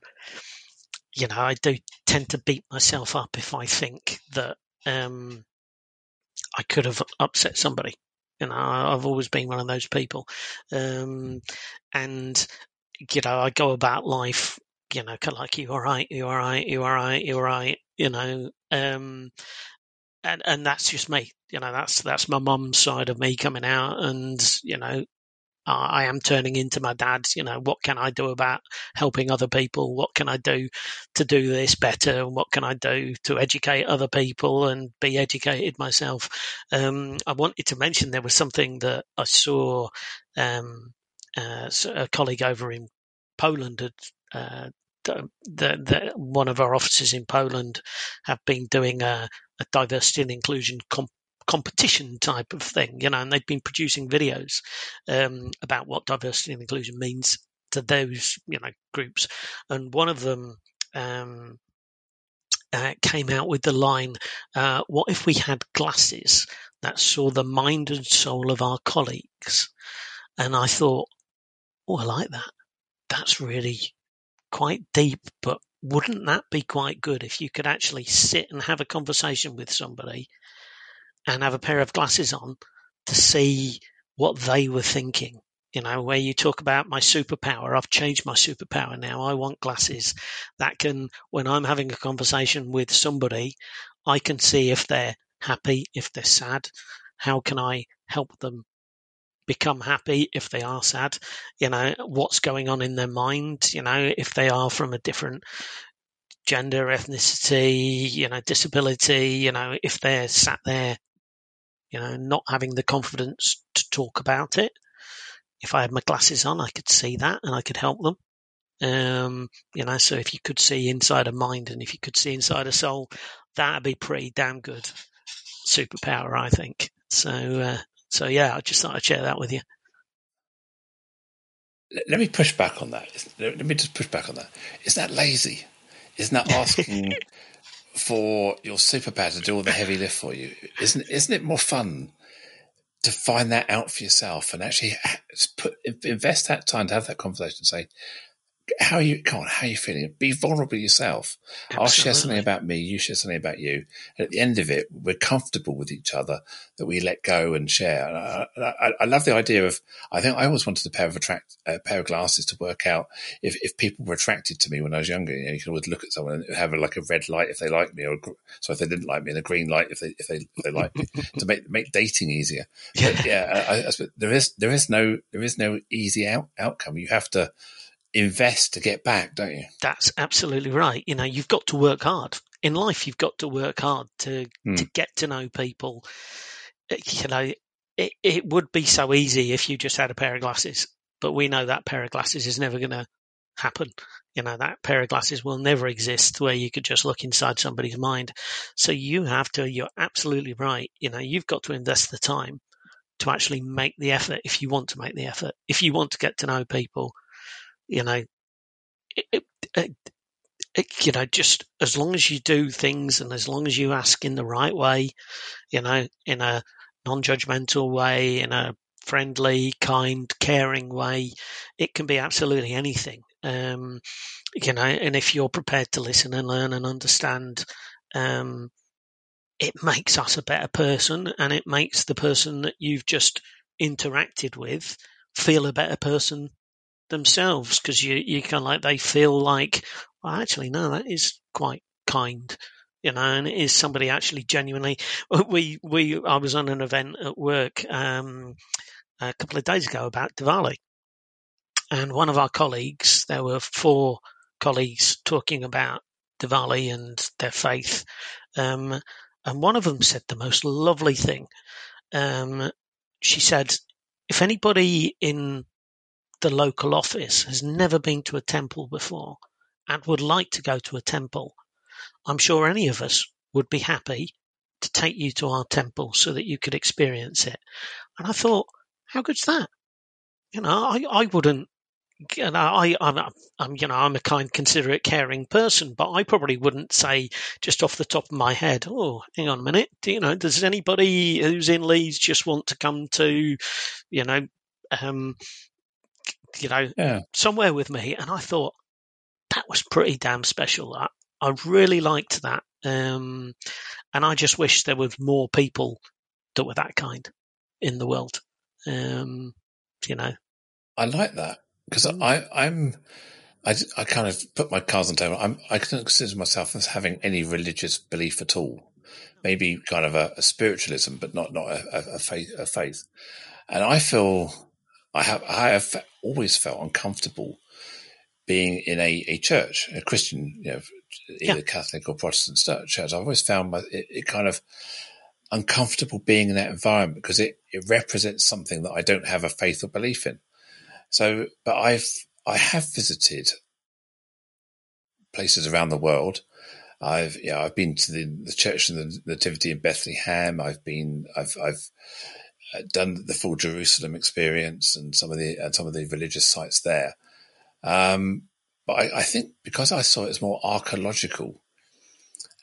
you know, I do tend to beat myself up if I think that um, I could have upset somebody. You know, I've always been one of those people. Um, and, you know, I go about life, you know, kind of like, you are right, you are right, you are right, you are right, you know, um, and, and that's just me. You know, that's, that's my mum's side of me coming out and, you know, I am turning into my dad. You know, what can I do about helping other people? What can I do to do this better? And what can I do to educate other people and be educated myself? Um, I wanted to mention there was something that I saw um, uh, a colleague over in Poland had uh, one of our offices in Poland have been doing a, a diversity and inclusion comp- competition type of thing, you know, and they've been producing videos um, about what diversity and inclusion means to those, you know, groups. And one of them um, uh, came out with the line, uh, "What if we had glasses that saw the mind and soul of our colleagues?" And I thought, oh, I like that. That's really quite deep, but wouldn't that be quite good if you could actually sit and have a conversation with somebody and have a pair of glasses on to see what they were thinking? You know, where you talk about my superpower, I've changed my superpower now. I want glasses that can, when I'm having a conversation with somebody, I can see if they're happy, if they're sad. How can I help them become happy if they are sad you know what's going on in their mind you know if they are from a different gender ethnicity you know disability you know if they're sat there you know not having the confidence to talk about it if i had my glasses on i could see that and i could help them um, you know so if you could see inside a mind and if you could see inside a soul that'd be pretty damn good superpower i think so uh, so yeah, I just thought I'd share that with you. Let me push back on that. Let me just push back on that. Isn't that lazy? Isn't that asking for your superpower to do all the heavy lift for you? Isn't isn't it more fun to find that out for yourself and actually put invest that time to have that conversation? And say, how are you, come on, how are you feeling? Be vulnerable yourself. Absolutely. I'll share something about me, you share something about you. And at the end of it, we're comfortable with each other that we let go and share. And I, I, I love the idea of, I think I always wanted a pair of attract, a pair of glasses to work out if, if people were attracted to me when I was younger. You, know, you can always look at someone and have a, like a red light if they like me, or so if they didn't like me, and a green light if they if they if they like me, to make make dating easier. Yeah, but yeah. I, I, there is there is no there is no easy out, outcome. You have to invest to get back, don't you? That's absolutely right. You know, you've got to work hard in life. You've got to work hard to mm. to get to know people. Uh, you know, it it would be so easy if you just had a pair of glasses, but we know that pair of glasses is never going to happen. You know, that pair of glasses will never exist where you could just look inside somebody's mind. So you have to, you're absolutely right. You know, you've got to invest the time to actually make the effort if you want to make the effort. If you want to get to know people, you know, it, it, it, you know, just as long as you do things and as long as you ask in the right way, you know, in a non-judgmental way, in a friendly, kind, caring way, it can be absolutely anything. Um, you know, and if you're prepared to listen and learn and understand, um, it makes us a better person and it makes the person that you've just interacted with feel a better person themselves because you you kind of like they feel like well actually no that is quite kind you know and it is somebody actually genuinely we we I was on an event at work um, a couple of days ago about Diwali and one of our colleagues there were four colleagues talking about Diwali and their faith um, and one of them said the most lovely thing. Um, she said if anybody in the local office has never been to a temple before and would like to go to a temple, I'm sure any of us would be happy to take you to our temple so that you could experience it. And I thought, how good's that? You know, I, I wouldn't, know, I, I'm, I'm, you know, I'm a kind, considerate, caring person, but I probably wouldn't say just off the top of my head, oh, hang on a minute, do you know, does anybody who's in Leeds just want to come to, you know, um, you know, yeah. somewhere with me. And I thought that was pretty damn special. I, I really liked that. Um, and I just wish there was more people that were that kind in the world. Um, you know, I like that because mm. I, I'm, I, I kind of put my cards on the table. I'm, I don't consider myself as having any religious belief at all. Maybe kind of a, a spiritualism, but not not a, a, faith, a faith. And I feel I have I have always felt uncomfortable being in a, a church, a Christian, you know, either yeah. Catholic or Protestant church. I've always found my, it, it, kind of uncomfortable being in that environment because it, it represents something that I don't have a faith or belief in. So, but I've I have visited places around the world. I've yeah I've been to the, the Church of the Nativity in Bethlehem. I've been I've I've done the full Jerusalem experience and some of the and some of the religious sites there. Um, but I, I, think because I saw it as more archaeological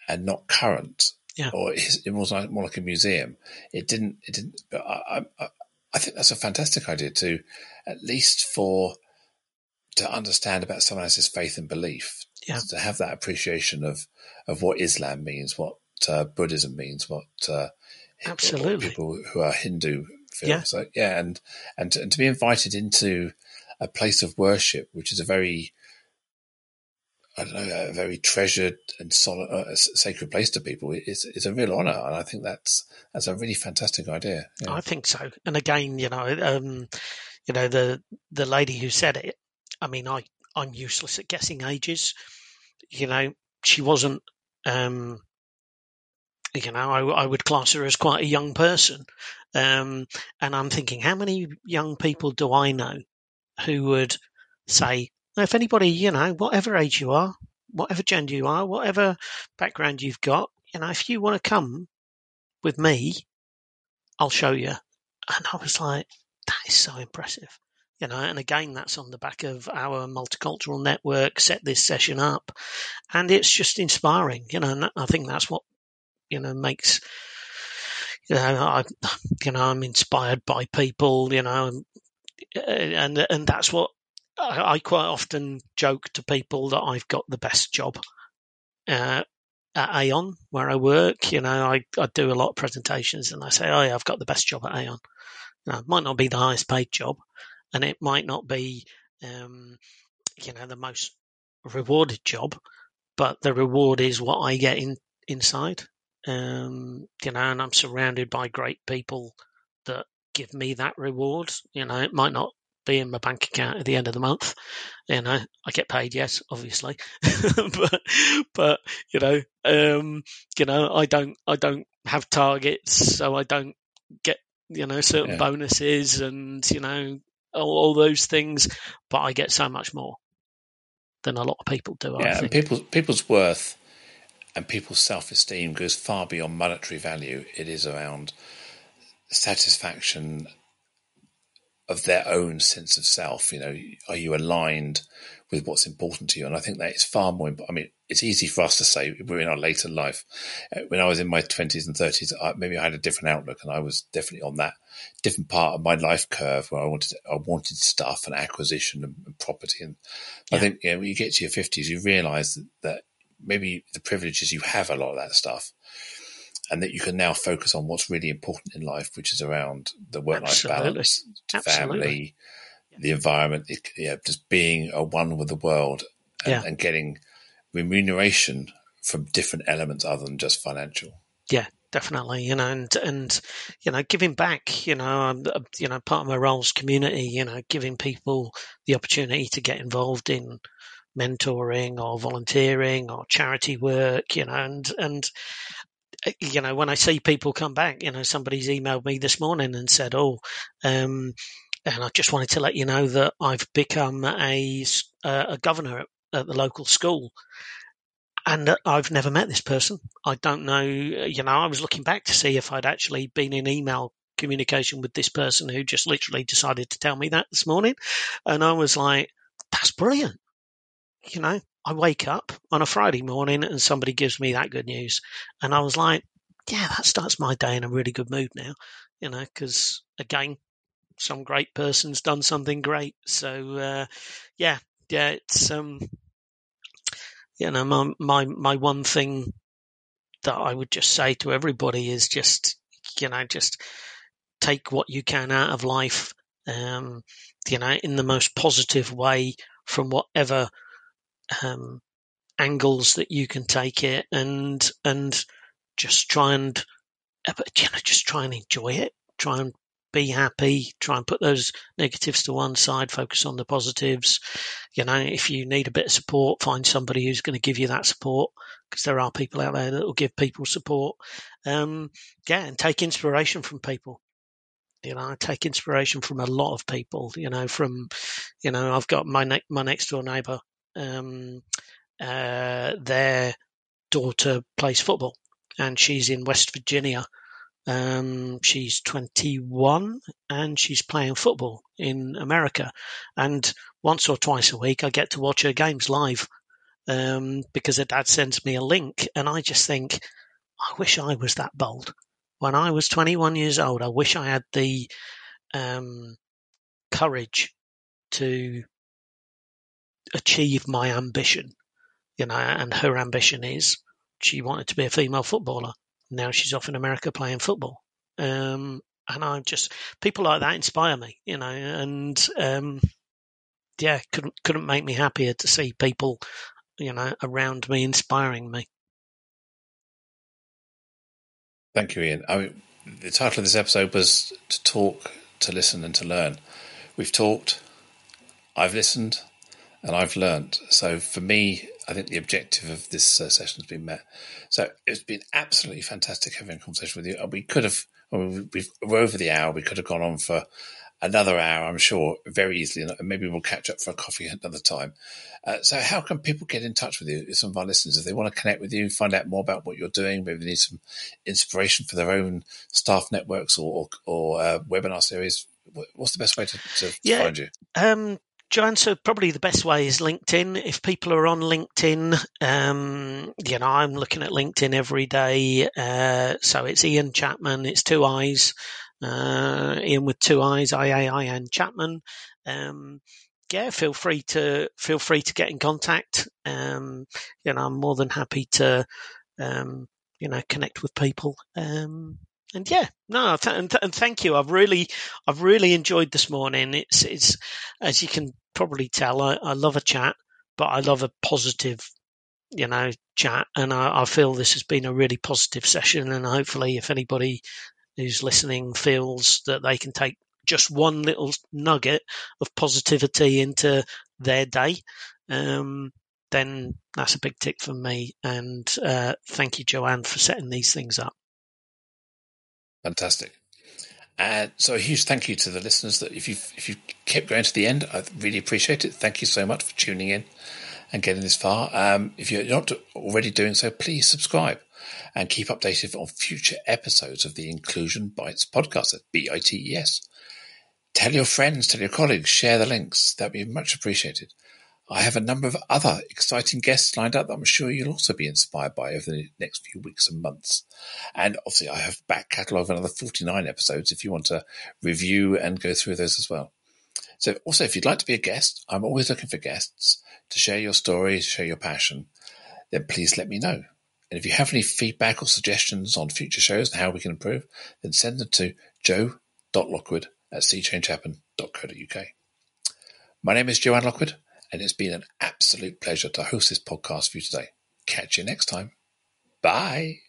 and not current, yeah. or it was more like a museum. It didn't. It didn't. But I, I, I think that's a fantastic idea to, at least for to understand about someone else's faith and belief. Yeah. To have that appreciation of of what Islam means, what uh, Buddhism means, what uh, absolutely people who are Hindu feel. Yeah. So yeah, and and to, and to be invited into a place of worship, which is a very I don't know, a very treasured and solid, uh, sacred place to people. It's, it's a real honour, and I think that's that's a really fantastic idea. Yeah. I think so. And again, you know, um, you know the the lady who said it. I mean, I I'm useless at guessing ages. You know, she wasn't. Um, you know, I, I would class her as quite a young person, um, and I'm thinking, how many young people do I know who would say, if anybody, you know, whatever age you are, whatever gender you are, whatever background you've got, you know, if you want to come with me, I'll show you. And I was like, that is so impressive. You know, and again, that's on the back of our multicultural network set this session up. And it's just inspiring, you know, and I think that's what, you know, makes, you know, I, you know, I'm inspired by people, you know, and, and that's what I, I quite often joke to people that I've got the best job uh, at Aon where I work. You know, I, I do a lot of presentations and I say, oh, yeah, I've got the best job at Aon. Now, it might not be the highest paid job and it might not be, um, you know, the most rewarded job, but the reward is what I get in inside. Um, you know, and I'm surrounded by great people that give me that reward. You know, it might not be in my bank account at the end of the month. You know, I get paid, yes, obviously, but but you know, um, you know, I don't I don't have targets, so I don't get you know certain yeah. bonuses and you know all, all, those things, but I get so much more than a lot of people do. Yeah, and people's people's worth and people's self esteem goes far beyond monetary value. It is around satisfaction of their own sense of self. You know, are you aligned with what's important to you? And I think that is far more. I mean, it's easy for us to say we're in our later life. Uh, when I was in my twenties and thirties, maybe I had a different outlook, and I was definitely on that different part of my life curve where I wanted I wanted stuff and acquisition and, and property. And yeah. I think you know, when you get to your fifties, you realise that, that maybe the privileges you have a lot of that stuff and that you can now focus on what's really important in life, which is around the work-life balance, family, the environment, yeah, just being a one with the world, and, yeah. and getting remuneration from different elements other than just financial. Yeah, definitely you know and and you know giving back you know uh, you know part of my roles community you know giving people the opportunity to get involved in mentoring or volunteering or charity work you know and and uh, you know, when I see people come back, you know, somebody's emailed me this morning and said, "Oh, um, and I just wanted to let you know that I've become a a governor at, at the local school." And I've never met this person. I don't know. You know, I was looking back to see if I'd actually been in email communication with this person who just literally decided to tell me that this morning. And I was like, that's brilliant. You know, I wake up on a Friday morning and somebody gives me that good news. And I was like, yeah, that starts my day in a really good mood now, you know, because again, some great person's done something great. So, uh, yeah, yeah, it's, um, you know, my, my, my one thing that I would just say to everybody is just, you know, just take what you can out of life, um, you know, in the most positive way from whatever um, angles that you can take it and and just try and uh, you know just try and enjoy it. Try and be happy. Try and put those negatives to one side. Focus on the positives. You know if you need a bit of support find somebody who's going to give you that support because there are people out there that will give people support. Um, yeah and take inspiration from people. You know, I take inspiration from a lot of people. You know, from, you know, I've got my ne- my next door neighbour um, uh, their daughter plays football, and she's in West Virginia. Um, she's 21 and she's playing football in America. And once or twice a week, I get to watch her games live um, because her dad sends me a link, and I just think, I wish I was that bold. When I was 21 years old, I wish I had the um, courage to achieve my ambition. You know, and her ambition is she wanted to be a female footballer. Now she's off in America playing football. Um, and I'm just people like that inspire me, you know, and um, yeah, couldn't couldn't make me happier to see people, you know, around me inspiring me. Thank you, Iain. I mean, the title of this episode was to talk, to listen, and to learn. We've talked, I've listened, and I've learned. So for me, I think the objective of this uh, session has been met. So it's been absolutely fantastic having a conversation with you. We could have, we've, we're over the hour. We could have gone on for another hour, I'm sure, very easily. And maybe we'll catch up for a coffee another time. Uh, so, how can people get in touch with you? Some of our listeners, if they want to connect with you, find out more about what you're doing, maybe they need some inspiration for their own staff networks or or, or uh, webinar series. What's the best way to, to yeah, find you? Um, Joanne, so probably the best way is LinkedIn. If people are on LinkedIn, um, you know, I'm looking at LinkedIn every day. Uh, so it's Iain Chapman. It's two eyes. Uh, Iain with two eyes. I A I N Chapman. Um, yeah, feel free to feel free to get in contact. Um, you know, I'm more than happy to, um, you know, connect with people. Um, and yeah, no, th- and, th- and, thank you. I've really, I've really enjoyed this morning. It's, it's, as you can probably tell, I, I love a chat, but I love a positive, you know, chat. And I, I feel this has been a really positive session. And hopefully, if anybody who's listening feels that they can take just one little nugget of positivity into their day, um, then that's a big tick for me. And uh, thank you, Joanne, for setting these things up. Fantastic. And so a huge thank you to the listeners that if you if you kept going to the end, I really appreciate it. Thank you so much for tuning in and getting this far. Um, if you're not already doing so, please subscribe and keep updated on future episodes of the Inclusion Bites podcast at B-I-T-E-S. Tell your friends, tell your colleagues, share the links. That'd be much appreciated. I have a number of other exciting guests lined up that I'm sure you'll also be inspired by over the next few weeks and months. And obviously, I have back catalogue of another 49 episodes if you want to review and go through those as well. So, also, if you'd like to be a guest, I'm always looking for guests to share your story, share your passion. Then please let me know. And if you have any feedback or suggestions on future shows and how we can improve, then send them to joe.lockwood at seechangehappen.co.uk. My name is Joanne Lockwood and it's been an absolute pleasure to host this podcast for you today. Catch you next time. Bye.